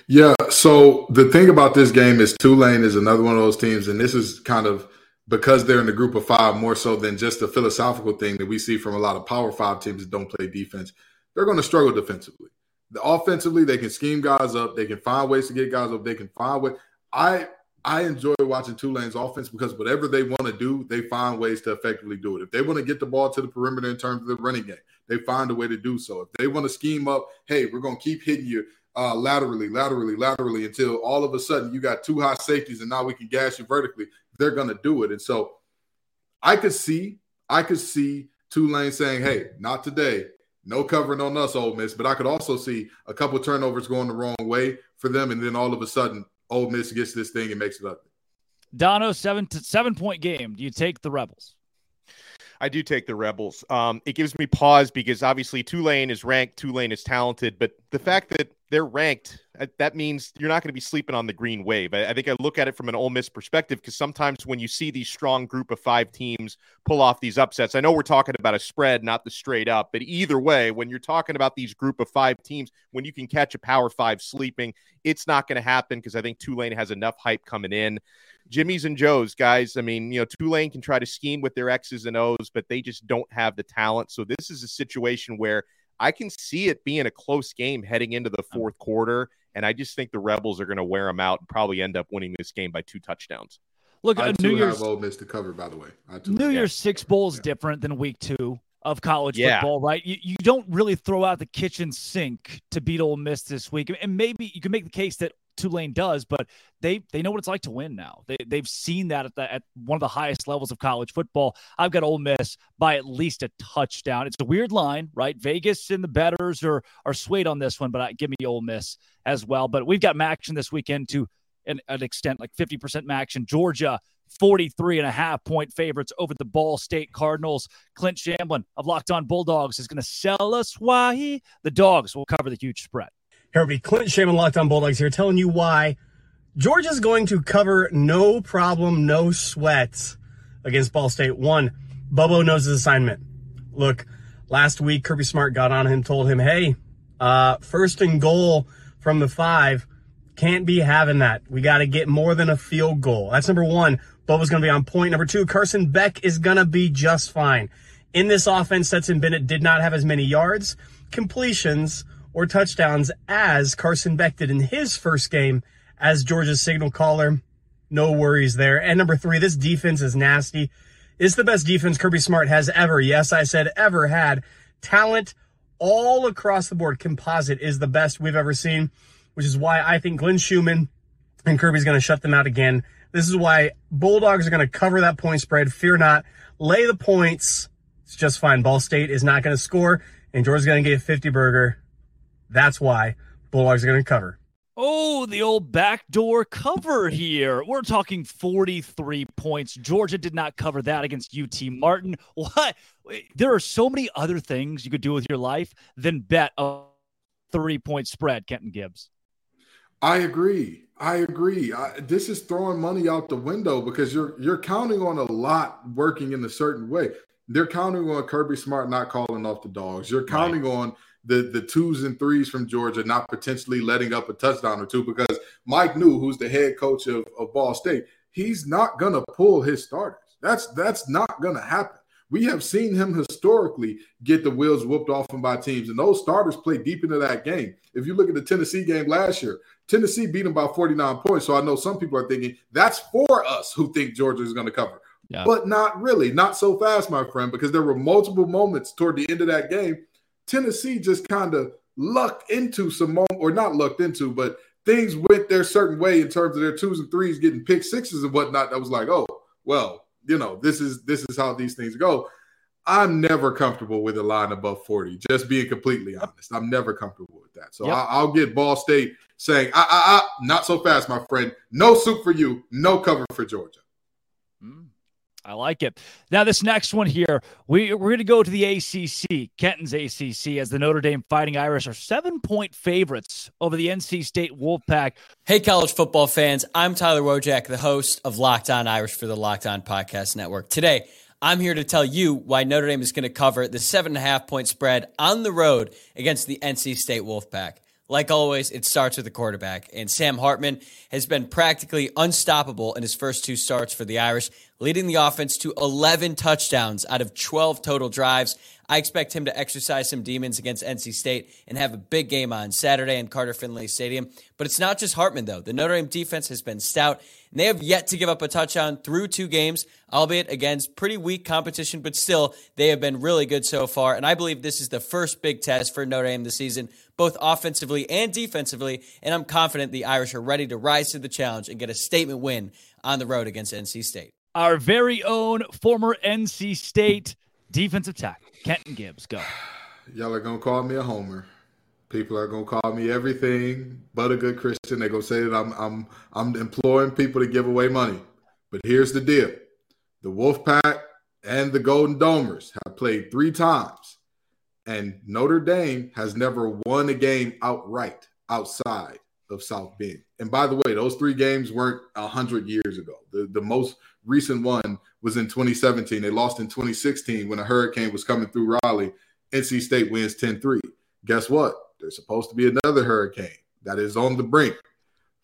Speaker 2: Yeah. So the thing about this game is Tulane is another one of those teams, and this is kind of because they're in the group of five more so than just a philosophical thing that we see from a lot of Power Five teams that don't play defense. They're going to struggle defensively. The offensively, they can scheme guys up. They can find ways to get guys up. They can find ways. I I enjoy watching Tulane's offense because whatever they want to do, they find ways to effectively do it. If they want to get the ball to the perimeter in terms of the running game, they find a way to do so. If they want to scheme up, hey, we're going to keep hitting you uh, laterally, laterally, laterally until all of a sudden you got two high safeties and now we can gas you vertically. They're going to do it. And so I could see, I could see Tulane saying, hey, not today. No covering on us, Ole Miss. But I could also see a couple turnovers going the wrong way for them. And then all of a sudden, Ole Miss gets this thing and makes it ugly.
Speaker 1: Dono, seven to seven point game. Do you take the Rebels?
Speaker 3: I do take the Rebels. Um, it gives me pause because obviously Tulane is ranked, Tulane is talented, but the fact that they're ranked, that means you're not going to be sleeping on the green wave. I, I think I look at it from an Ole Miss perspective because sometimes when you see these strong group of five teams pull off these upsets, I know we're talking about a spread, not the straight up, but either way, when you're talking about these group of five teams, when you can catch a power five sleeping, it's not going to happen because I think Tulane has enough hype coming in. Jimmy's and Joe's, guys. I mean, you know, Tulane can try to scheme with their X's and O's, but they just don't have the talent. So this is a situation where I can see it being a close game heading into the um, fourth quarter. And I just think the Rebels are going to wear them out and probably end up winning this game by two touchdowns.
Speaker 1: Look,
Speaker 2: I
Speaker 1: New Year's
Speaker 2: have Ole Miss to cover, by the way. I too
Speaker 1: New
Speaker 2: have.
Speaker 1: Year's Six Bowl is different than Week Two of college
Speaker 3: Yeah.
Speaker 1: football, right? You, you don't really throw out the kitchen sink to beat Ole Miss this week, and maybe you can make the case that Tulane does, but they they know what it's like to win now. They they've seen that at the, at one of the highest levels of college football. I've got Ole Miss by at least a touchdown. It's a weird line, right? Vegas and the betters are are swayed on this one, but I, give me Ole Miss as well. But we've got action this weekend to an, an extent, like 50% action. Georgia 43 and a half point favorites over the Ball State Cardinals. Clint Shamblin of Locked On Bulldogs is going to sell us why the dogs will cover the huge spread.
Speaker 11: Everybody, Clint Shaman, Locked On Bulldogs here, telling you why Georgia's going to cover no problem, no sweat against Ball State. One, Bobo knows his assignment. Look, last week Kirby Smart got on him, told him, "Hey, uh, first and goal from the five, can't be having that. We got to get more than a field goal." That's number one. Bobo's going to be on point. Number two, Carson Beck is going to be just fine. In this offense, Stetson Bennett did not have as many yards, completions, or touchdowns as Carson Beck did in his first game as Georgia's signal caller. No worries there. And number three, this defense is nasty. It's the best defense Kirby Smart has ever, yes, I said ever had. Talent all across the board. Composite is the best we've ever seen, which is why I think Glenn Schumann and Kirby's going to shut them out again. This is why Bulldogs are going to cover that point spread. Fear not. Lay the points. It's just fine. Ball State is not going to score, and Georgia's going to get a 50 burger. That's why Bulldogs are going to cover.
Speaker 1: Oh, the old backdoor cover here. We're talking 43 points. Georgia did not cover that against UT Martin. What? There are so many other things you could do with your life than bet a three point spread, Kenton Gibbs.
Speaker 2: I agree. I agree. I, this is throwing money out the window because you're you're counting on a lot working in a certain way. They're counting on Kirby Smart not calling off the dogs. You're counting on the the twos and threes from Georgia not potentially letting up a touchdown or two because Mike Neu, who's the head coach of, of Ball State, he's not gonna pull his starters. That's that's not gonna happen. We have seen him historically get the wheels whooped off him by teams, and those starters play deep into that game. If you look at the Tennessee game last year, Tennessee beat them by 49 points. So I know some people are thinking that's for us who think Georgia is going to cover.
Speaker 1: Yeah.
Speaker 2: But not really, not so fast, my friend, because there were multiple moments toward the end of that game. Tennessee just kind of lucked into some moment, or not lucked into, but things went their certain way in terms of their twos and threes getting pick sixes and whatnot. That was like, oh, well, you know, this is this is how these things go. I'm never comfortable with a line above 40. Just being completely honest, I'm never comfortable with that. So
Speaker 1: Yep.
Speaker 2: I, I'll get Ball State saying, ah, ah, ah, not so fast, my friend. No soup for you. No cover for Georgia.
Speaker 1: I like it. Now, this next one here, we, we're going to go to the ACC, Kenton's ACC, as the Notre Dame Fighting Irish are seven point favorites over the NC State Wolfpack.
Speaker 12: Hey, college football fans. I'm Tyler Wojak, the host of Locked On Irish for the Locked On Podcast Network. Today, I'm here to tell you why Notre Dame is going to cover the seven and a half point spread on the road against the NC State Wolfpack. Like always, it starts with the quarterback, and Sam Hartman has been practically unstoppable in his first two starts for the Irish, leading the offense to 11 touchdowns out of 12 total drives. I expect him to exercise some demons against NC State and have a big game on Saturday in Carter Finley Stadium. But it's not just Hartman, though. The Notre Dame defense has been stout, and they have yet to give up a touchdown through two games, albeit against pretty weak competition, but still, they have been really good so far. And I believe this is the first big test for Notre Dame this season, both offensively and defensively. And I'm confident the Irish are ready to rise to the challenge and get a statement win on the road against NC State.
Speaker 1: Our very own former NC State defensive tackle. Kenton Gibbs, go.
Speaker 2: Y'all are gonna call me a homer. People are gonna call me everything but a good Christian. They're gonna say that I'm I'm I'm imploring people to give away money. But here's the deal: the Wolfpack and the Golden Domers have played three times, and Notre Dame has never won a game outright outside of South Bend. And by the way, those three games weren't hundred years ago. The the most recent one was in 2017. They lost in 2016 when a hurricane was coming through Raleigh. NC State wins 10 3. Guess what? There's supposed to be another hurricane that is on the brink.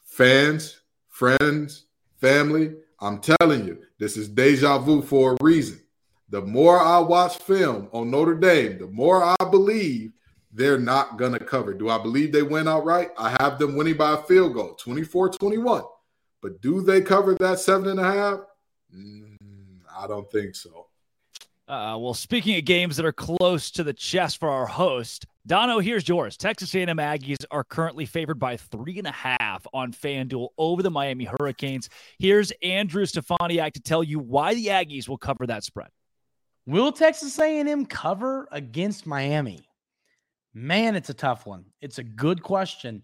Speaker 2: Fans, friends, family, I'm telling you, this is deja vu for a reason. The more I watch film on Notre Dame, the more I believe they're not going to cover. Do I believe they win outright? I have them winning by a field goal, 24 21. But do they cover that seven and a half? Mm, I don't think so.
Speaker 1: Uh, well, speaking of games that are close to the chest for our host, Dono, here's yours. Texas A&M Aggies are currently favored by three and a half on FanDuel over the Miami Hurricanes. Here's Andrew Stefaniak to tell you why the Aggies will cover that spread.
Speaker 13: Will Texas A&M cover against Miami? Man, it's a tough one. It's a good question.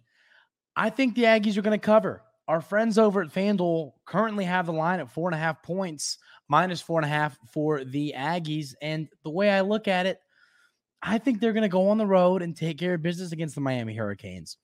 Speaker 13: I think the Aggies are going to cover. Our friends over at FanDuel currently have the line at four and a half points, minus four and a half for the Aggies. And the way I look at it, I think they're going to go on the road and take care of business against the Miami Hurricanes.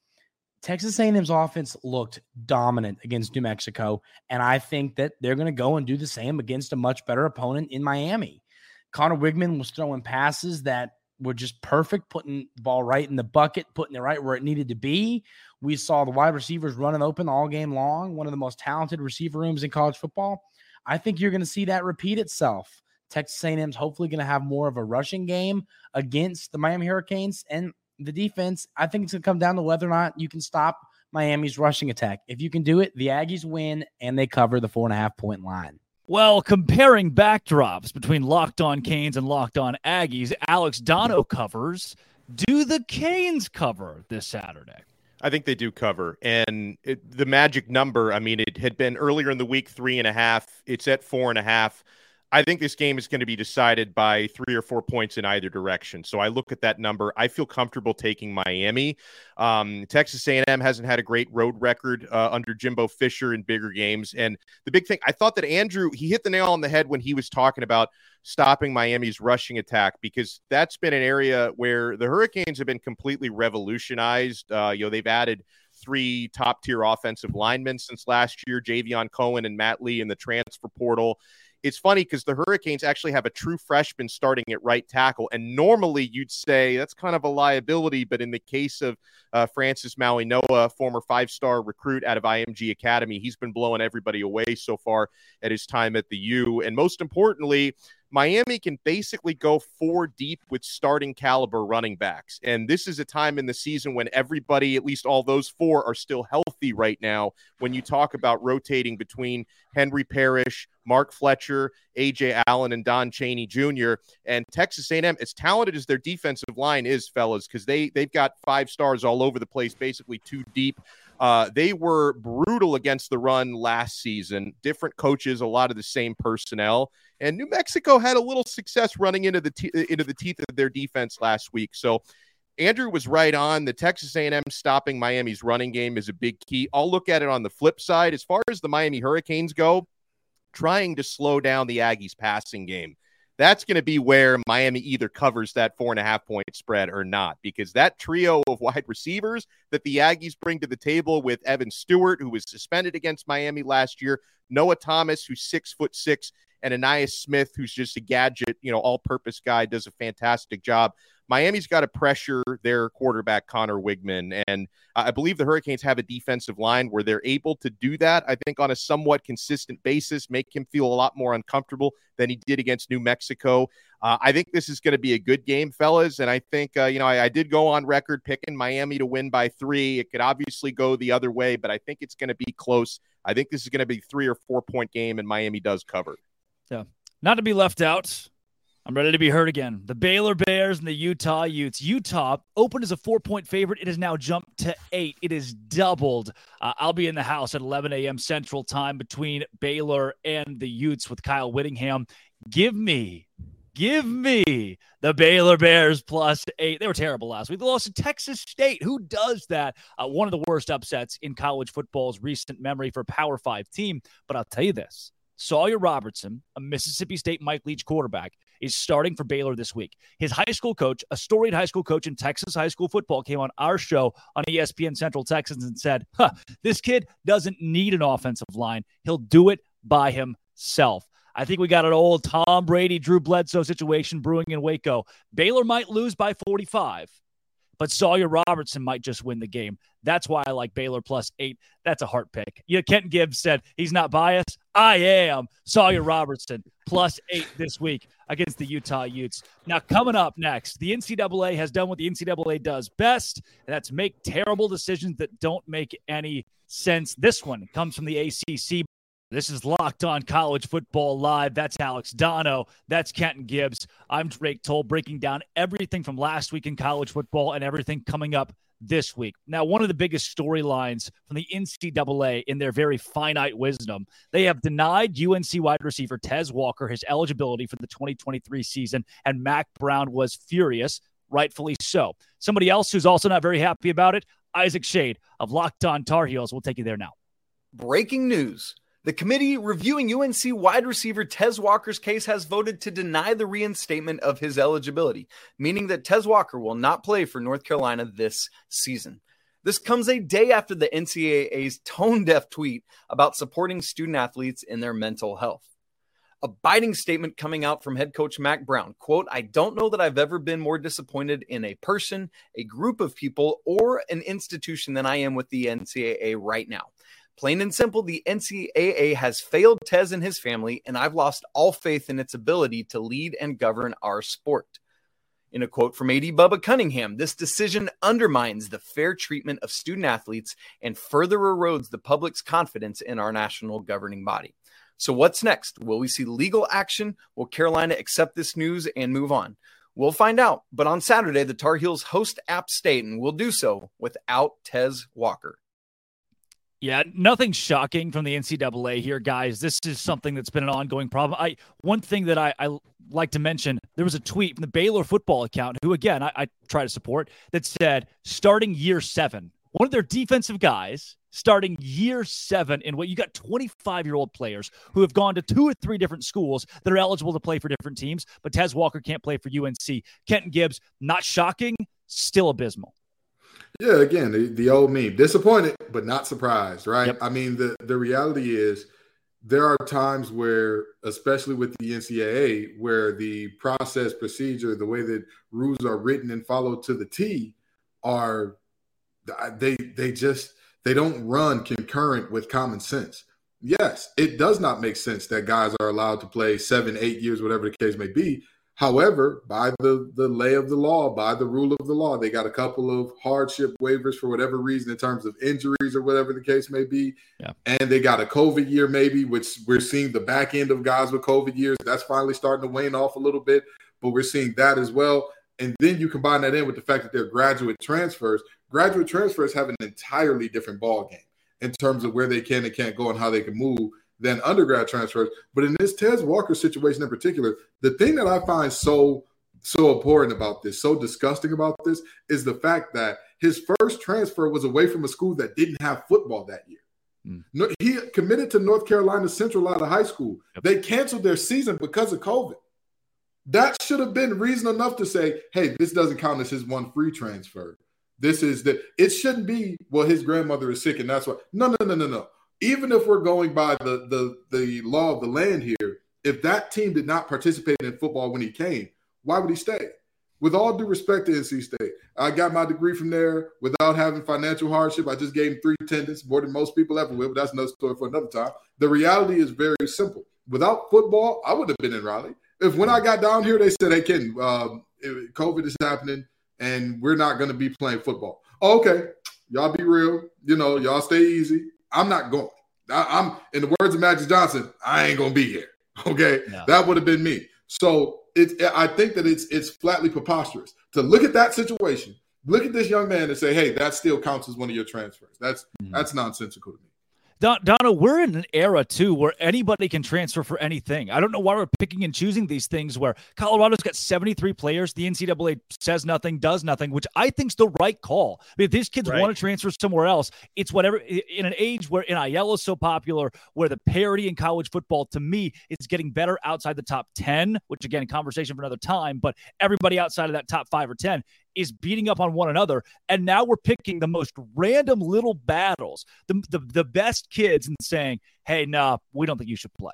Speaker 13: Texas A&M's offense looked dominant against New Mexico, and I think that they're going to go and do the same against a much better opponent in Miami. Conner Weigman was throwing passes that were just perfect, putting the ball right in the bucket, putting it right where it needed to be. We saw the wide receivers running open all game long, one of the most talented receiver rooms in college football. I think you're going to see that repeat itself. Texas A&M's hopefully going to have more of a rushing game against the Miami Hurricanes and the defense. I think it's going to come down to whether or not you can stop Miami's rushing attack. If you can do it, the Aggies win and they cover the four and a half point line.
Speaker 1: Well, comparing backdrops between Locked On Canes and Locked On Aggies, Alex Dono covers. Do the Canes cover this Saturday?
Speaker 3: I think they do cover. And it, the magic number, I mean, it had been earlier in the week three and a half. It's at four and a half. I think this game is going to be decided by three or four points in either direction. So I look at that number. I feel comfortable taking Miami. Um, Texas A&M hasn't had a great road record uh, under Jimbo Fisher in bigger games. And the big thing, I thought that Andrew he hit the nail on the head when he was talking about stopping Miami's rushing attack because that's been an area where the Hurricanes have been completely revolutionized. Uh, you know, they've added three top tier offensive linemen since last year: Javion Cohen and Matt Lee in the transfer portal it's funny because the Hurricanes actually have a true freshman starting at right tackle. And normally you'd say that's kind of a liability. But in the case of uh, Francis Mauigoa, former five star recruit out of IMG Academy, he's been blowing everybody away so far at his time at the U. And most importantly, Miami can basically go four deep with starting caliber running backs. And this is a time in the season when everybody, at least all those four, are still healthy right now. When you talk about rotating between Henry Parrish, Mark Fletcher, Ajay Allen, and Don Chaney Jr. And Texas A&M, as talented as their defensive line is, fellas, because they they've got five stars all over the place, basically two deep. Uh, they were brutal against the run last season. Different coaches, a lot of the same personnel, and New Mexico had a little success running into the te- uh, into the teeth of their defense last week. So Andrew was right on. The Texas A&M stopping Miami's running game is a big key. I'll look at it on the flip side. As far as the Miami Hurricanes go, trying to slow down the Aggies passing game. That's going to be where Miami either covers that four and a half point spread or not, because that trio of wide receivers that the Aggies bring to the table with Evan Stewart, who was suspended against Miami last year, Noah Thomas, who's six foot six, and Ainias Smith, who's just a gadget, you know, all purpose guy, does a fantastic job. Miami's got to pressure their quarterback, Conner Weigman. And I believe the Hurricanes have a defensive line where they're able to do that, I think, on a somewhat consistent basis, make him feel a lot more uncomfortable than he did against New Mexico. Uh, I think this is going to be a good game, fellas. And I think, uh, you know, I, I did go on record picking Miami to win by three. It could obviously go the other way, but I think it's going to be close. I think this is going to be three or four point game, and Miami does cover.
Speaker 1: Yeah. Not to be left out, I'm ready to be heard again. The Baylor Bears and the Utah Utes. Utah opened as a four point favorite. It has now jumped to eight. It is doubled. Uh, I'll be in the house at 11 a.m. Central Time between Baylor and the Utes with Kyle Whittingham. Give me, give me the Baylor Bears plus eight. They were terrible last week. They lost to Texas State. Who does that? Uh, one of the worst upsets in college football's recent memory for a Power Five team. But I'll tell you this Sawyer Robertson, a Mississippi State Mike Leach quarterback, is starting for Baylor this week. His high school coach, a storied high school coach in Texas high school football, came on our show on ESPN Central Texans and said, huh, This kid doesn't need an offensive line. He'll do it by himself. I think we got an old Tom Brady, Drew Bledsoe situation brewing in Waco. Baylor might lose by 45 but Sawyer Robertson might just win the game. That's why I like Baylor plus eight. That's a heart pick. Know, Kenton Gibbs said he's not biased. I am. Sawyer Robertson plus eight this week against the Utah Utes. Now, coming up next, the NCAA has done what the NCAA does best, and that's make terrible decisions that don't make any sense. This one comes from the ACC. This is Locked On College Football Live. That's Alex Dono. That's Kenton Gibbs. I'm Drake Toll, breaking down everything from last week in college football and everything coming up this week. Now, one of the biggest storylines from the NCAA in their very finite wisdom, they have denied UNC wide receiver Tez Walker his eligibility for the 2023 season, and Mack Brown was furious, rightfully so. Somebody else who's also not very happy about it, Isaac Shade of Locked On Tar Heels. We'll take you there now.
Speaker 14: Breaking news. The committee reviewing UNC wide receiver Tez Walker's case has voted to deny the reinstatement of his eligibility, meaning that Tez Walker will not play for North Carolina this season. This comes a day after the NCAA's tone deaf tweet about supporting student athletes in their mental health. A biting statement coming out from head coach Mack Brown. Quote, I don't know that I've ever been more disappointed in a person, a group of people, or an institution than I am with the NCAA right now. Plain and simple, the NCAA has failed Tez and his family, and I've lost all faith in its ability to lead and govern our sport. In a quote from AD Bubba Cunningham, this decision undermines the fair treatment of student athletes and further erodes the public's confidence in our national governing body. So, what's next? Will we see legal action? Will Carolina accept this news and move on? We'll find out. But on Saturday, the Tar Heels host App State and will do so without Tez Walker.
Speaker 1: Yeah, nothing shocking from the NCAA here, guys. This is something that's been an ongoing problem. I one thing that I, I like to mention, there was a tweet from the Baylor football account, who again I, I try to support, that said starting year seven, one of their defensive guys starting year seven in what you got 25 year old players who have gone to two or three different schools that are eligible to play for different teams, but Tez Walker can't play for UNC. Kenton Gibbs, not shocking, still abysmal.
Speaker 2: Yeah, again, the, the old meme. Disappointed, but not surprised, right? Yep. I mean, the, the reality is there are times where, especially with the NCAA, where the process, procedure, the way that rules are written and followed to the T are they they just they don't run concurrent with common sense. Yes, it does not make sense that guys are allowed to play seven, eight years, whatever the case may be, However, by the, the lay of the law, by the rule of the law, they got a couple of hardship waivers for whatever reason in terms of injuries or whatever the case may be.
Speaker 1: Yeah.
Speaker 2: And they got a COVID year, maybe, which we're seeing the back end of guys with COVID years. That's finally starting to wane off a little bit, but we're seeing that as well. And then you combine that in with the fact that they're graduate transfers. Graduate transfers have an entirely different ball game in terms of where they can and can't go and how they can move than undergrad transfers. But in this Tez Walker situation in particular, the thing that I find so so important about this, so disgusting about this, is the fact that his first transfer was away from a school that didn't have football that year. Hmm. No, he committed to North Carolina Central out of high school. They canceled their season because of COVID. That should have been reason enough to say, hey, this doesn't count as his one free transfer. This is the it shouldn't be, well, his grandmother is sick, and that's why. No, no, no, no, no. Even if we're going by the the the law of the land here, if that team did not participate in football when he came, why would he stay? With all due respect to NC State, I got my degree from there without having financial hardship. I just gave him three attendance, more than most people ever will, but that's another story for another time. The reality is very simple. Without football, I would have been in Raleigh. If when I got down here, they said, "Hey, Ken, um, COVID is happening, and we're not going to be playing football." Okay, y'all be real. You know, y'all stay easy. I'm not going. I, am in the words of Magic Johnson. I ain't gonna be here. *laughs* Okay, no. that would have been me. So it, I think that it's it's flatly preposterous to look at that situation, look at this young man, and say, "Hey, that still counts as one of your transfers." That's mm-hmm. that's nonsensical to me.
Speaker 1: Donna, we're in an era too where anybody can transfer for anything. I don't know why we're picking and choosing these things where Colorado's got 73 players. The NCAA says nothing, does nothing, which I think's the right call. I mean, if these kids right. want to transfer somewhere else, it's whatever. In an age where NIL is so popular, where the parity in college football to me is getting better outside the top 10, which again, conversation for another time, but everybody outside of that top five or 10 is beating up on one another. And now we're picking the most random little battles, the, the, the best kids, and saying, hey, nah, we don't think you should play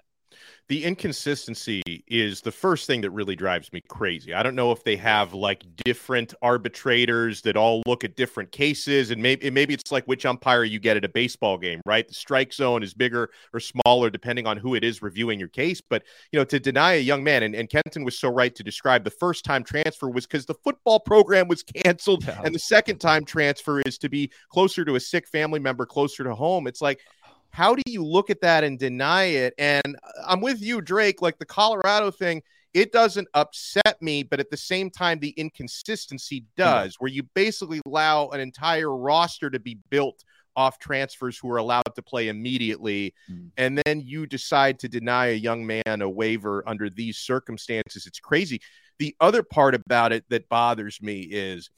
Speaker 3: the inconsistency is the first thing that really drives me crazy. I don't know if they have like different arbitrators that all look at different cases, and maybe maybe it's like which umpire you get at a baseball game, right? The strike zone is bigger or smaller depending on who it is reviewing your case. But you know, to deny a young man, and, and Kenton was so right to describe the first time transfer was because the football program was canceled, yeah. and the second time transfer is to be closer to a sick family member, closer to home. It's like how do you look at that and deny it? And I'm with you, Drake. Like the Colorado thing, it doesn't upset me, but at the same time, the inconsistency does, where you basically allow an entire roster to be built off transfers who are allowed to play immediately. Mm. And then you decide to deny a young man a waiver under these circumstances. It's crazy. The other part about it that bothers me is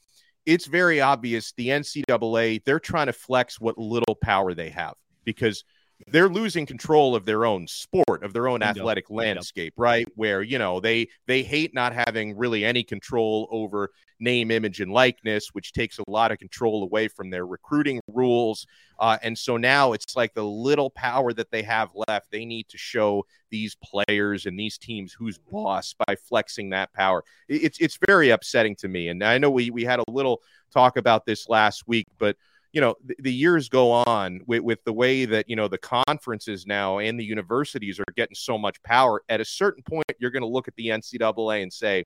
Speaker 3: it's very obvious the NCAA, they're trying to flex what little power they have because they're losing control of their own sport of their own athletic landscape right? Where you know they they hate not having really any control over name image and likeness which takes a lot of control away from their recruiting rules. Uh, and so now it's like the little power that they have left they need to show these players and these teams who's boss by flexing that power. It's it's very upsetting to me. And i know we we had a little talk about this last week but you know the, the years go on with, with the way that you know the conferences now and the universities are getting so much power at a certain point you're going to look at the ncaa and say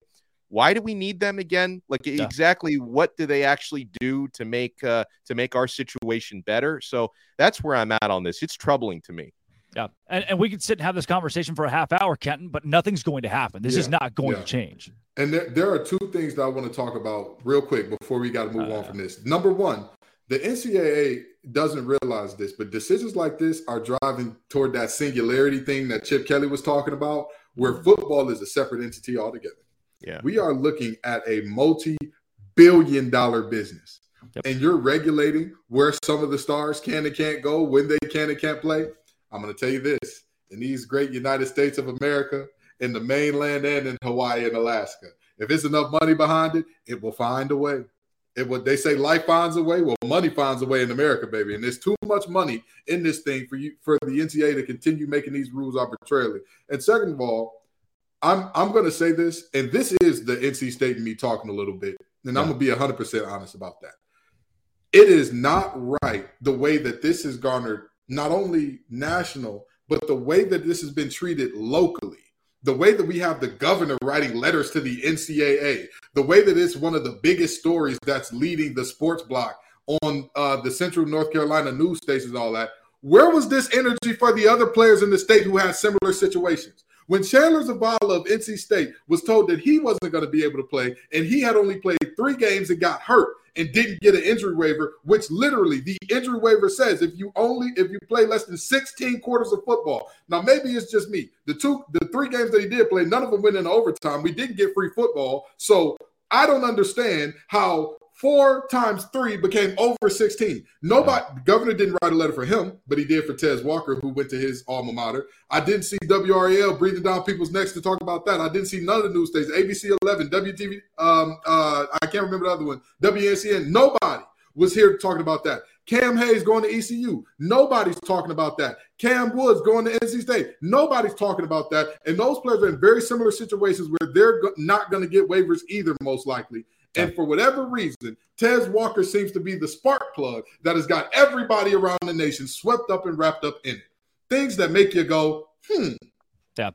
Speaker 3: why do we need them again like yeah. exactly what do they actually do to make uh, to make our situation better so that's where i'm at on this it's troubling to me
Speaker 1: yeah, and, and we could sit and have this conversation for a half hour, Kenton, but nothing's going to happen. This yeah. is not going yeah. to change.
Speaker 2: And there, there, are two things that I want to talk about real quick before we got to move uh, on from this. Number one, the NCAA doesn't realize this, but decisions like this are driving toward that singularity thing that Chip Kelly was talking about, where mm-hmm. football is a separate entity altogether.
Speaker 3: Yeah.
Speaker 2: We are looking at a multi billion dollar business. Yep. And you're regulating where some of the stars can and can't go, when they can and can't play. I'm going to tell you this in these great United States of America, in the mainland and in Hawaii and Alaska, if it's enough money behind it, it will find a way. It what they say life finds a way. Well, money finds a way in America, baby. And there's too much money in this thing for you for the NCAA to continue making these rules arbitrarily. And second of all, I'm I'm gonna say this, and this is the NC State and me talking a little bit, and yeah. I'm gonna be hundred percent honest about that. It is not right the way that this has garnered not only national, but the way that this has been treated locally the way that we have the governor writing letters to the NCAA, the way that it's one of the biggest stories that's leading the sports block on uh, the Central North Carolina news stations, all that. Where was this energy for the other players in the state who had similar situations? When Chandler Zavala of NC State was told that he wasn't going to be able to play and he had only played three games and got hurt and didn't get an injury waiver, which literally the injury waiver says if you only if you play less than 16 quarters of football. Now maybe it's just me. The two the three games that he did play, none of them went into overtime. We didn't get free football. So I don't understand how Four times three became over 16. Nobody, governor didn't write a letter for him, but he did for Tez Walker, who went to his alma mater. I didn't see WRAL breathing down people's necks to talk about that. I didn't see none of the news stations, ABC 11, WTV, um, uh, I can't remember the other one, WNCN. Nobody was here talking about that. Cam Hayes going to ECU. Nobody's talking about that. Cam Woods going to NC State. Nobody's talking about that. And those players are in very similar situations where they're not going to get waivers either, most likely. And for whatever reason, Tez Walker seems to be the spark plug that has got everybody around the nation swept up and wrapped up in it. Things that make you go, hmm.
Speaker 1: Yeah.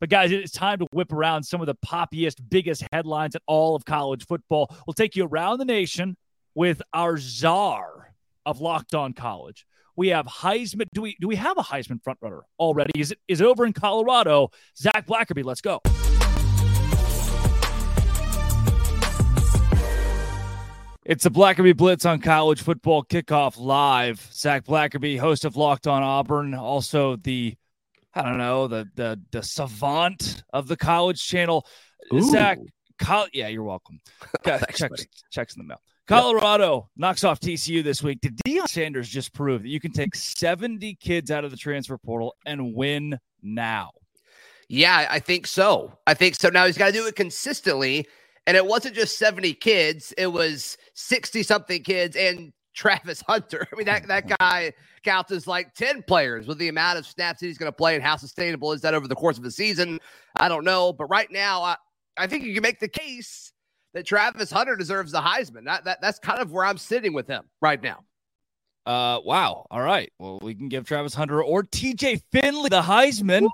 Speaker 1: But guys, it's time to whip around some of the poppiest, biggest headlines in all of college football. We'll take you around the nation with our czar of Locked On College. We have Heisman. Do we do we have a Heisman frontrunner already? Is it is it over in Colorado? Zach Blackerby, let's go. It's the Blackerby Blitz on college football kickoff live. Zach Blackerby, host of Locked On Auburn, also the I don't know the the the savant of the college channel.
Speaker 15: Ooh.
Speaker 1: Zach, col- yeah, you're welcome. *laughs*
Speaker 15: Thanks,
Speaker 1: checks, checks in the mail. Colorado knocks off TCU this week. Did Deion Sanders just prove that you can take 70 kids out of the transfer portal and win now?
Speaker 15: Yeah, I think so. I think so. Now he's got to do it consistently. And it wasn't just 70 kids, it was 60 something kids and Travis Hunter. *laughs* I mean, that, that *laughs* guy counts as like 10 players with the amount of snaps that he's going to play and how sustainable is that over the course of the season. I don't know. But right now, I, I think you can make the case that Travis Hunter deserves the Heisman. That, that, that's kind of where I'm sitting with him right now.
Speaker 1: Uh, wow. All right. Well, we can give Travis Hunter or TJ Finley the Heisman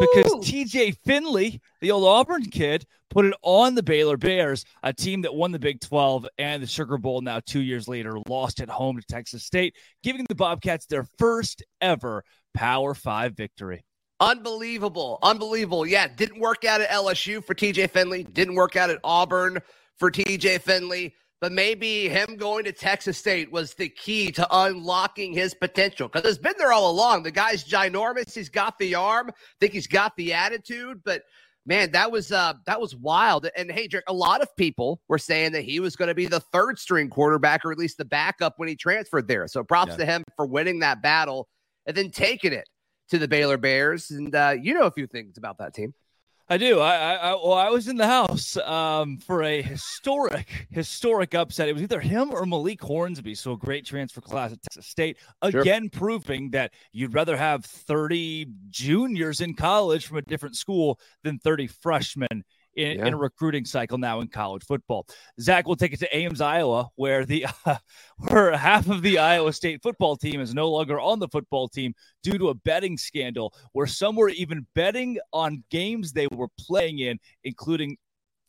Speaker 1: because TJ Finley, the old Auburn kid, put it on the Baylor Bears, a team that won the Big 12 and the Sugar Bowl now two years later, lost at home to Texas State, giving the Bobcats their first ever Power Five victory.
Speaker 15: Unbelievable. Unbelievable. Yeah, didn't work out at LSU for TJ Finley, didn't work out at Auburn for TJ Finley, but maybe him going to Texas State was the key to unlocking his potential because it's been there all along. The guy's ginormous. He's got the arm. I think he's got the attitude, but man, that was uh that was wild. And hey, Drake, a lot of people were saying that he was going to be the third string quarterback or at least the backup when he transferred there. So props
Speaker 1: Yeah.
Speaker 15: to him for winning that battle and then taking it to the Baylor Bears. And uh, you know a few things about that team.
Speaker 1: I do. I, I, I well, I was in the house um, for a historic, historic upset. It was either him or Malik Hornsby. So a great transfer class at Texas State.
Speaker 15: Sure.
Speaker 1: Again, proving that you'd rather have 30 juniors in college from a different school than 30 freshmen in, in a recruiting cycle now in college football. Zach will take it to Ames, Iowa, where the *laughs* where half of the Iowa State football team is no longer on the football team due to a betting scandal, where some were even betting on games they were playing in, including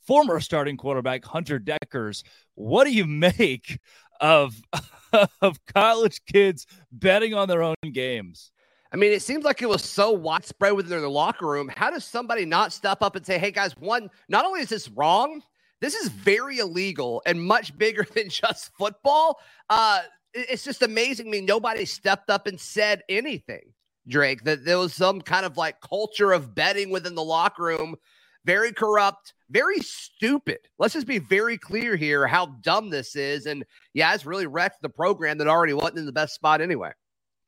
Speaker 1: former starting quarterback Hunter Dekkers. What do you make of *laughs* of college kids betting on their own games?
Speaker 15: I mean, it seems like it was so widespread within their locker room. How does somebody not step up and say, hey, guys, one, not only is this wrong, this is very illegal and much bigger *laughs* than just football. Uh, it's just amazing. I mean, nobody stepped up and said anything, Drake, that there was some kind of like culture of betting within the locker room. Very corrupt, very stupid. Let's just be very clear here how dumb this is. And yeah, it's really wrecked the program that already wasn't in the best spot anyway.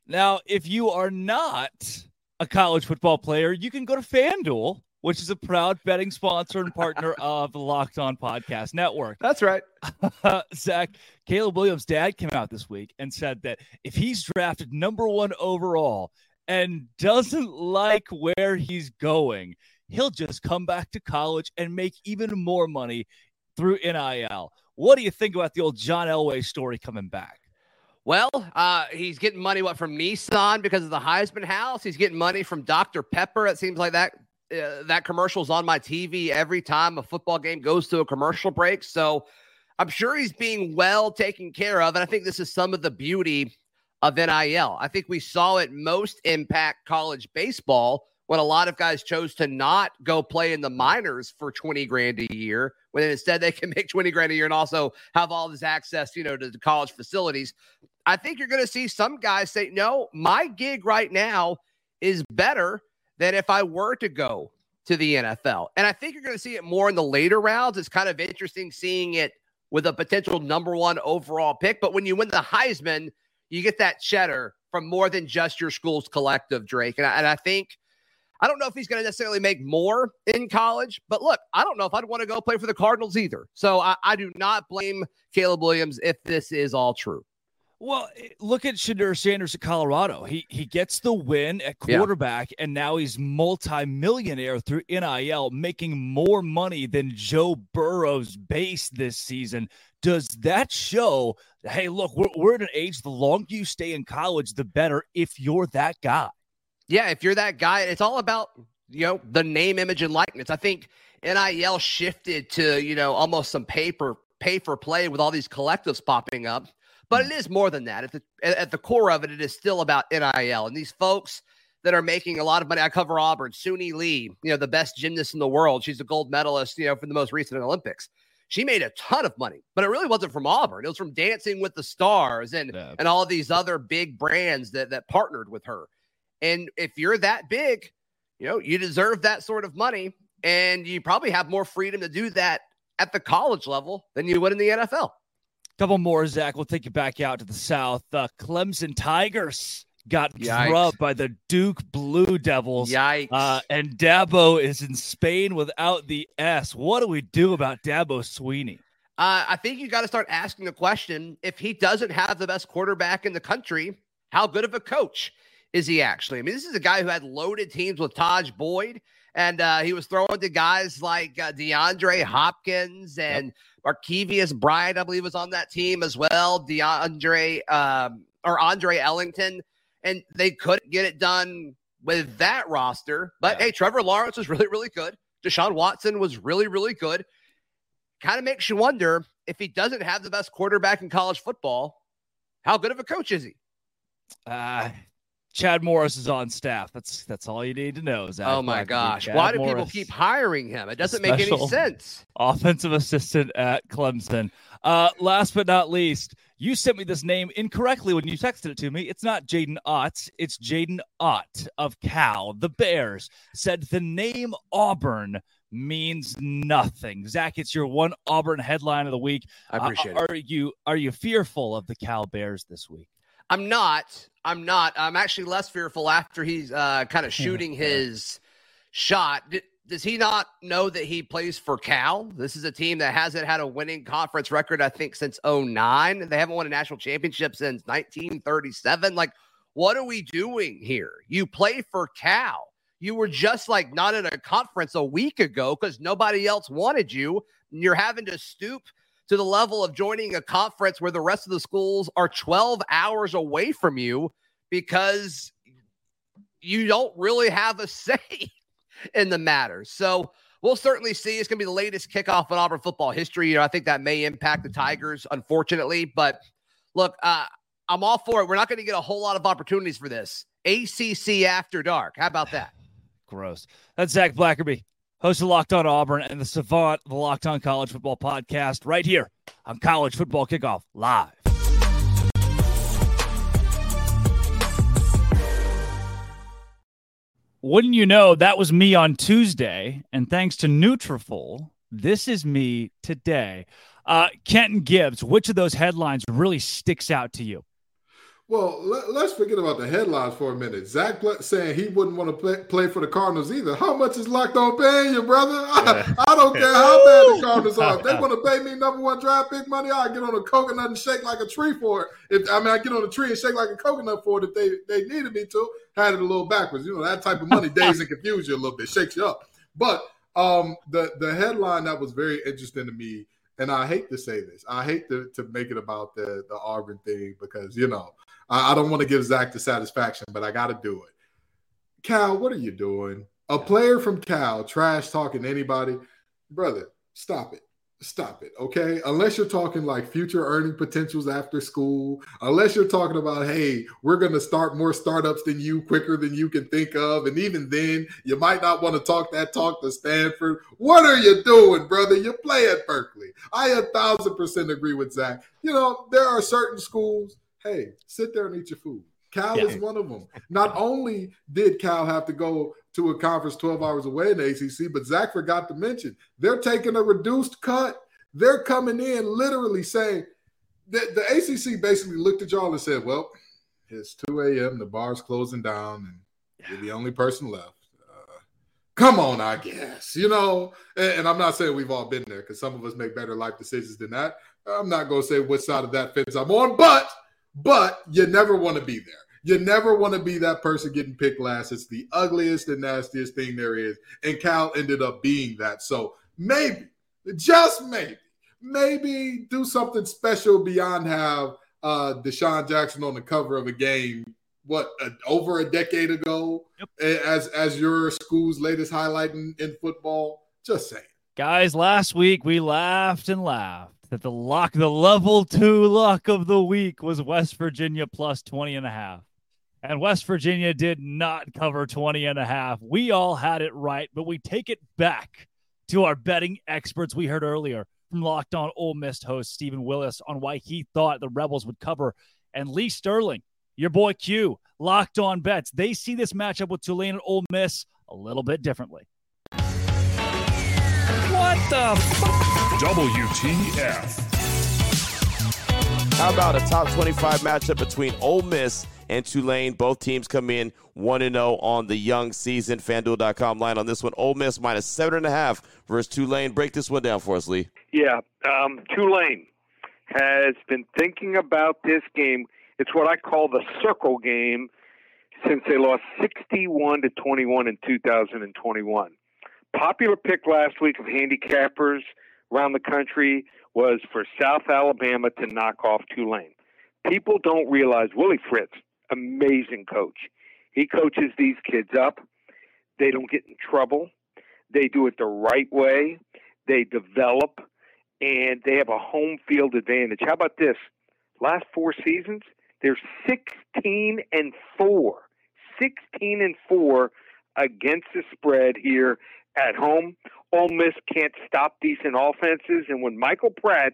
Speaker 1: Now, if you are not a college football player, you can go to FanDuel, which is a proud betting sponsor and partner *laughs* of the Locked On Podcast Network.
Speaker 15: That's right. *laughs*
Speaker 1: Zach, Caleb Williams' dad came out this week and said that if he's drafted number one overall and doesn't like where he's going, he'll just come back to college and make even more money through NIL. What do you think about the old John Elway story coming back?
Speaker 15: Well, uh, he's getting money what from Nissan because of the Heisman House. He's getting money from Dr. Pepper. It seems like that uh, that commercial's on my TV every time a football game goes to a commercial break. So I'm sure he's being well taken care of, and I think this is some of the beauty of NIL. I think we saw it most impact college baseball when a lot of guys chose to not go play in the minors for 20 grand a year, when instead they can *laughs* make 20 grand a year and also have all this access, you know, to the college facilities. I think you're going to see some guys say, no, my gig right now is better than if I were to go to the NFL. And I think you're going to see it more in the later rounds. It's kind of interesting seeing it with a potential number one overall pick. But when you win the Heisman, you get that cheddar from more than just your school's collective, Drake. And I, and I think, I don't know if he's going to necessarily make more in college, but look, I don't know if I'd want to go play for the Cardinals either. So I, I do not blame Caleb Williams if this is all true.
Speaker 1: Well, eh, look at Shedeur Sanders at Colorado. He he gets the win at quarterback, yeah. and now he's multimillionaire through NIL, making more money than Joe Burrow's base this season. Does that show? Hey, look, we're, we're at an age. The longer you stay in college, the better. If you're that guy,
Speaker 15: yeah, if you're that guy, it's all about you know the name, image, and likeness. I think NIL shifted to you know almost some paper pay for play with all these collectives popping up but it is more than that. At the at the core of it, it is still about NIL and these folks that are making a lot of money. I cover Auburn, Suni Lee, you know, the best gymnast in the world. She's a gold medalist, you know, for the most recent Olympics. She made a ton of money, but it really wasn't from Auburn. It was from Dancing with the Stars and yeah. and all these other big brands that that partnered with her. And if you're that big, you know, you deserve that sort of money, and you probably have more freedom to do that at the college level than you would in the NFL.
Speaker 1: Couple more, Zach. We'll take you back out to the south. Uh, Clemson Tigers got Yikes. drubbed by the Duke Blue Devils.
Speaker 15: Yikes.
Speaker 1: Uh, and Dabo is in Spain without the S. What do we do about Dabo Swinney?
Speaker 15: Uh, I think you got to start asking the question if he doesn't have the best quarterback in the country, how good of a coach is he actually? I mean, this is a guy who had loaded teams with Tajh Boyd, and uh, he was throwing to guys like uh, DeAndre Hopkins and yep. Markevius Bryant, I believe, was on that team as well. DeAndre um, or Andre Ellington, and they couldn't get it done with that roster. But yeah. hey, Trevor Lawrence was really, really good. Deshaun Watson was really, really good. Kind of makes you wonder if he doesn't have the best quarterback in college football, how good of a coach is he?
Speaker 1: Uh, Chad Morris is on staff. That's that's all you need to know. Zach
Speaker 15: oh my gosh! Why do Morris, people keep hiring him? It doesn't make any sense.
Speaker 1: Offensive assistant at Clemson. Uh, last but not least, you sent me this name incorrectly when you texted it to me. It's not Jaden Ott. It's Jaden Ott of Cal. The Bears said the name Auburn means nothing. Zach, it's your one Auburn headline of the week.
Speaker 15: I appreciate
Speaker 1: uh,
Speaker 15: it.
Speaker 1: Are you are you fearful of the Cal Bears this week?
Speaker 15: I'm not. I'm not. I'm actually less fearful after he's uh, kind of shooting his shot. D- does he not know that he plays for Cal? This is a team that hasn't had a winning conference record, I think, since 09. They haven't won a national championship since 1937. Like, what are we doing here? You play for Cal. You were just like not in a conference a week ago because nobody else wanted you. And You're having to stoop to the level of joining a conference where the rest of the schools are 12 hours away from you because you don't really have a *laughs* say in the matter. So we'll certainly see. It's going to be the latest kickoff in Auburn football history. You know, I think that may impact the Tigers, unfortunately. But look, uh, I'm all for it. We're not going to get a whole lot of opportunities for this. ACC after dark. How about that? *sighs*
Speaker 1: Gross. That's Zach Blackerby host of Locked On Auburn and the Savant, the Locked On College Football Podcast, right here on College Football Kickoff Live. Wouldn't you know that was me on Tuesday, and thanks to Nutrafol, this is me today. Uh, Kenton Gibbs, which of those headlines really sticks out to you?
Speaker 2: Well, let, us forget about the headlines for a minute. Zach saying he wouldn't want to play, play, for the Cardinals either. How much is locked on paying you, brother? *laughs* I, I don't care how bad the Cardinals are. If they *laughs* want to pay me number one draft pick money, I get on a coconut and shake like a tree for it. If I mean, I get on a tree and shake like a coconut for it if they they needed me to. Had it a little backwards, you know that type of money days and *laughs* confuse you a little bit, shakes you up. But um, the the headline that was very interesting to me and I hate to say this. I hate to, to make it about the, the Auburn thing because, you know, I, I don't want to give Zach the satisfaction, but I got to do it. Cal, what are you doing? A player from Cal trash talking anybody, brother. Stop it. Stop it, okay? Unless you're talking like future earning potentials after school, unless you're talking about, hey, we're going to start more startups than you quicker than you can think of. And even then, you might not want to talk that talk to Stanford. What are you doing, brother? You play at Berkeley. I a thousand percent agree with Zach. You know, there are certain schools hey, sit there and eat your food. Cal yeah. is one of them. Not only did Cal have to go to a conference 12 hours away in the ACC, but Zach forgot to mention they're taking a reduced cut. They're coming in literally saying that the ACC basically looked at y'all and said, "Well, it's 2 a.m. The bar's closing down, and you're the only person left. Uh, come on, I guess you know." And, and I'm not saying we've all been there because some of us make better life decisions than that. I'm not going to say which side of that fence I'm on, but but you never want to be there. You never want to be that person getting picked last. It's the ugliest and nastiest thing there is. And Cal ended up being that. So maybe, just maybe, maybe do something special beyond have uh DeSean Jackson on the cover of a game, what, uh, over a decade ago, yep. as as your school's latest highlight in, in football. Just saying.
Speaker 1: Guys, last week we laughed and laughed that the lock, the level two luck of the week was West Virginia plus 20 and a half. And West Virginia did not cover 20 and a half. We all had it right, but we take it back to our betting experts we heard earlier from Locked On Ole Miss host Stephen Willis on why he thought the Rebels would cover. And Lee Sterling, your boy Q, Locked On Bets, they see this matchup with Tulane and Ole Miss a little bit differently.
Speaker 16: What the f- WTF.
Speaker 17: How about a top 25 matchup between Ole Miss and Tulane? Both teams come in 1 0 on the young season. FanDuel.com line on this one. Ole Miss minus 7.5 versus Tulane. Break this one down for us, Lee.
Speaker 18: Yeah. Um, Tulane has been thinking about this game. It's what I call the circle game since they lost 61 to 21 in 2021. Popular pick last week of handicappers around the country was for South Alabama to knock off Tulane. People don't realize Willie Fritz, amazing coach. He coaches these kids up. They don't get in trouble. They do it the right way. They develop and they have a home field advantage. How about this? Last four seasons, they're 16 and 4. 16 and 4 against the spread here at home. Ole Miss can't stop decent offenses, and when Michael Pratt,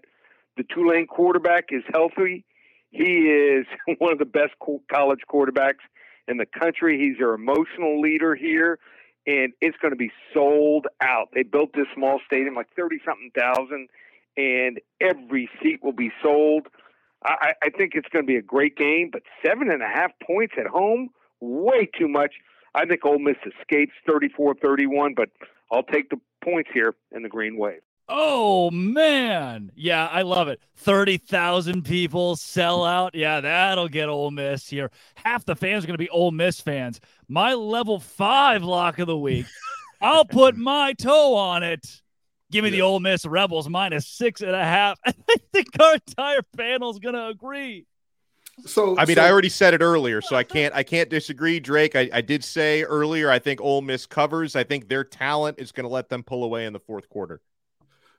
Speaker 18: the Tulane quarterback, is healthy, he is *laughs* one of the best college quarterbacks in the country. He's their emotional leader here, and it's going to be sold out. They built this small stadium, like thirty something thousand, and every seat will be sold. I, I think it's going to be a great game, but seven and a half points at home, way too much. I think Ole Miss escapes 34-31, but I'll take the points here in the Green Wave.
Speaker 1: Oh man, yeah, I love it. Thirty thousand people sell out. Yeah, that'll get Ole Miss here. Half the fans are going to be Ole Miss fans. My level five lock of the week. *laughs* I'll put my toe on it. Give me yeah. the Ole Miss Rebels minus six and a half. *laughs* I think our entire panel is going to agree.
Speaker 2: So
Speaker 3: I mean,
Speaker 2: so,
Speaker 3: I already said it earlier, so I can't I can't disagree, Drake. I, I did say earlier I think Ole Miss covers. I think their talent is going to let them pull away in the fourth quarter.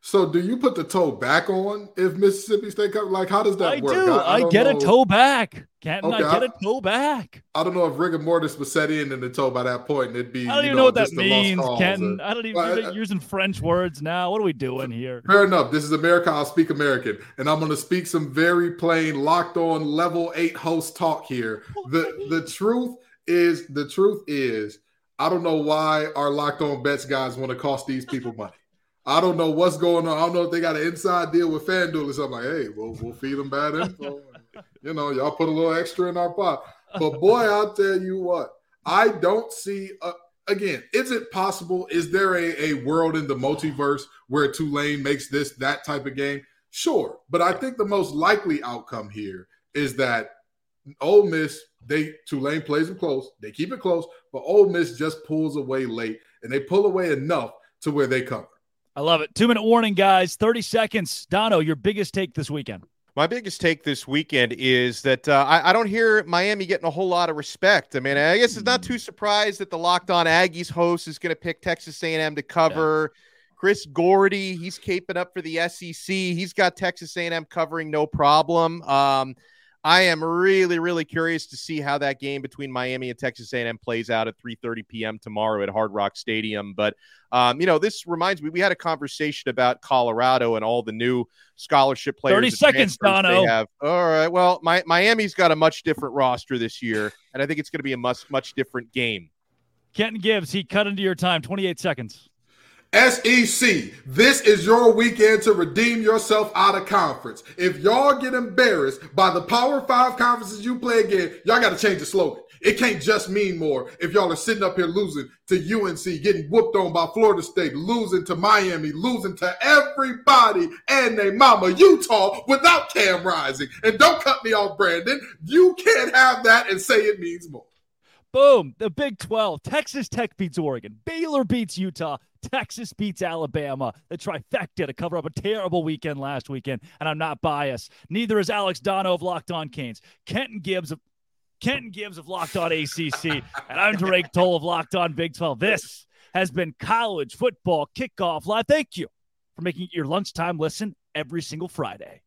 Speaker 2: So do you put the toe back on if Mississippi State comes? Like, how does that
Speaker 1: I
Speaker 2: work?
Speaker 1: Do. I, I, get know. a toe back. Can't okay, I get a toe back?
Speaker 2: I don't know if rigor mortis was set in in the toe by that point, and it'd be.
Speaker 1: I don't even
Speaker 2: know,
Speaker 1: know what that means, Kenton. Or, I don't even using French words now. What are we doing here?
Speaker 2: Fair enough. This is America. I'll speak American, and I'm going to speak some very plain, locked on, level eight host talk here. The the truth is the truth is I don't know why our locked on bets guys want to cost these people money. I don't know what's going on. I don't know if they got an inside deal with FanDuel or something. Like, hey, we'll, we'll feed them bad info. you know, y'all put a little extra in our pot. But boy, I'll tell you what, I don't see. A, again, is it possible? Is there a, a world in the multiverse where Tulane makes this that type of game? Sure, but I think the most likely outcome here is that Ole Miss they Tulane plays them close. They keep it close, but Ole Miss just pulls away late, and they pull away enough to where they cover.
Speaker 1: I love it. Two minute warning, guys. 30 seconds. Dono, your biggest take this weekend.
Speaker 3: My biggest take this weekend is that uh, I, I, don't hear Miami getting a whole lot of respect. I mean, I guess it's not too surprised that the Locked On Aggies host is going to pick Texas A&M to cover. Yeah. Chris Gordy, he's caping up for the SEC. He's got Texas A&M covering no problem. Um, I am really, really curious to see how that game between Miami and Texas A&M plays out at 3:30 p.m. tomorrow at Hard Rock Stadium. But um, you know, this reminds me we had a conversation about Colorado and all the new scholarship players.
Speaker 1: 30 seconds, Dono.
Speaker 3: Have. All right. Well, my, Miami's got a much different roster this year, and I think it's going to be a much, much different game.
Speaker 1: Kenton Gibbs, he cut into your time. 28 seconds.
Speaker 2: SEC, this is your weekend to redeem yourself out of conference. If y'all get embarrassed by the Power Five conferences you play again, y'all got to change the slogan. It can't just mean more if y'all are sitting up here losing to UNC, getting whooped on by Florida State, losing to Miami, losing to everybody and their mama, Utah, without Cam Rising. And don't cut me off, Brandon. You can't have that and say it means more.
Speaker 1: Boom. The Big 12. Texas Tech beats Oregon. Baylor beats Utah. Texas beats Alabama. The trifecta to cover up a terrible weekend last weekend. And I'm not biased. Neither is Alex Dono of Locked On Canes. Kenton Gibbs of Kenton Gibbs of Locked On ACC. and I'm Drake Toll of Locked On Big 12. This has been college football kickoff live. Thank you for making your lunchtime listen every single Friday.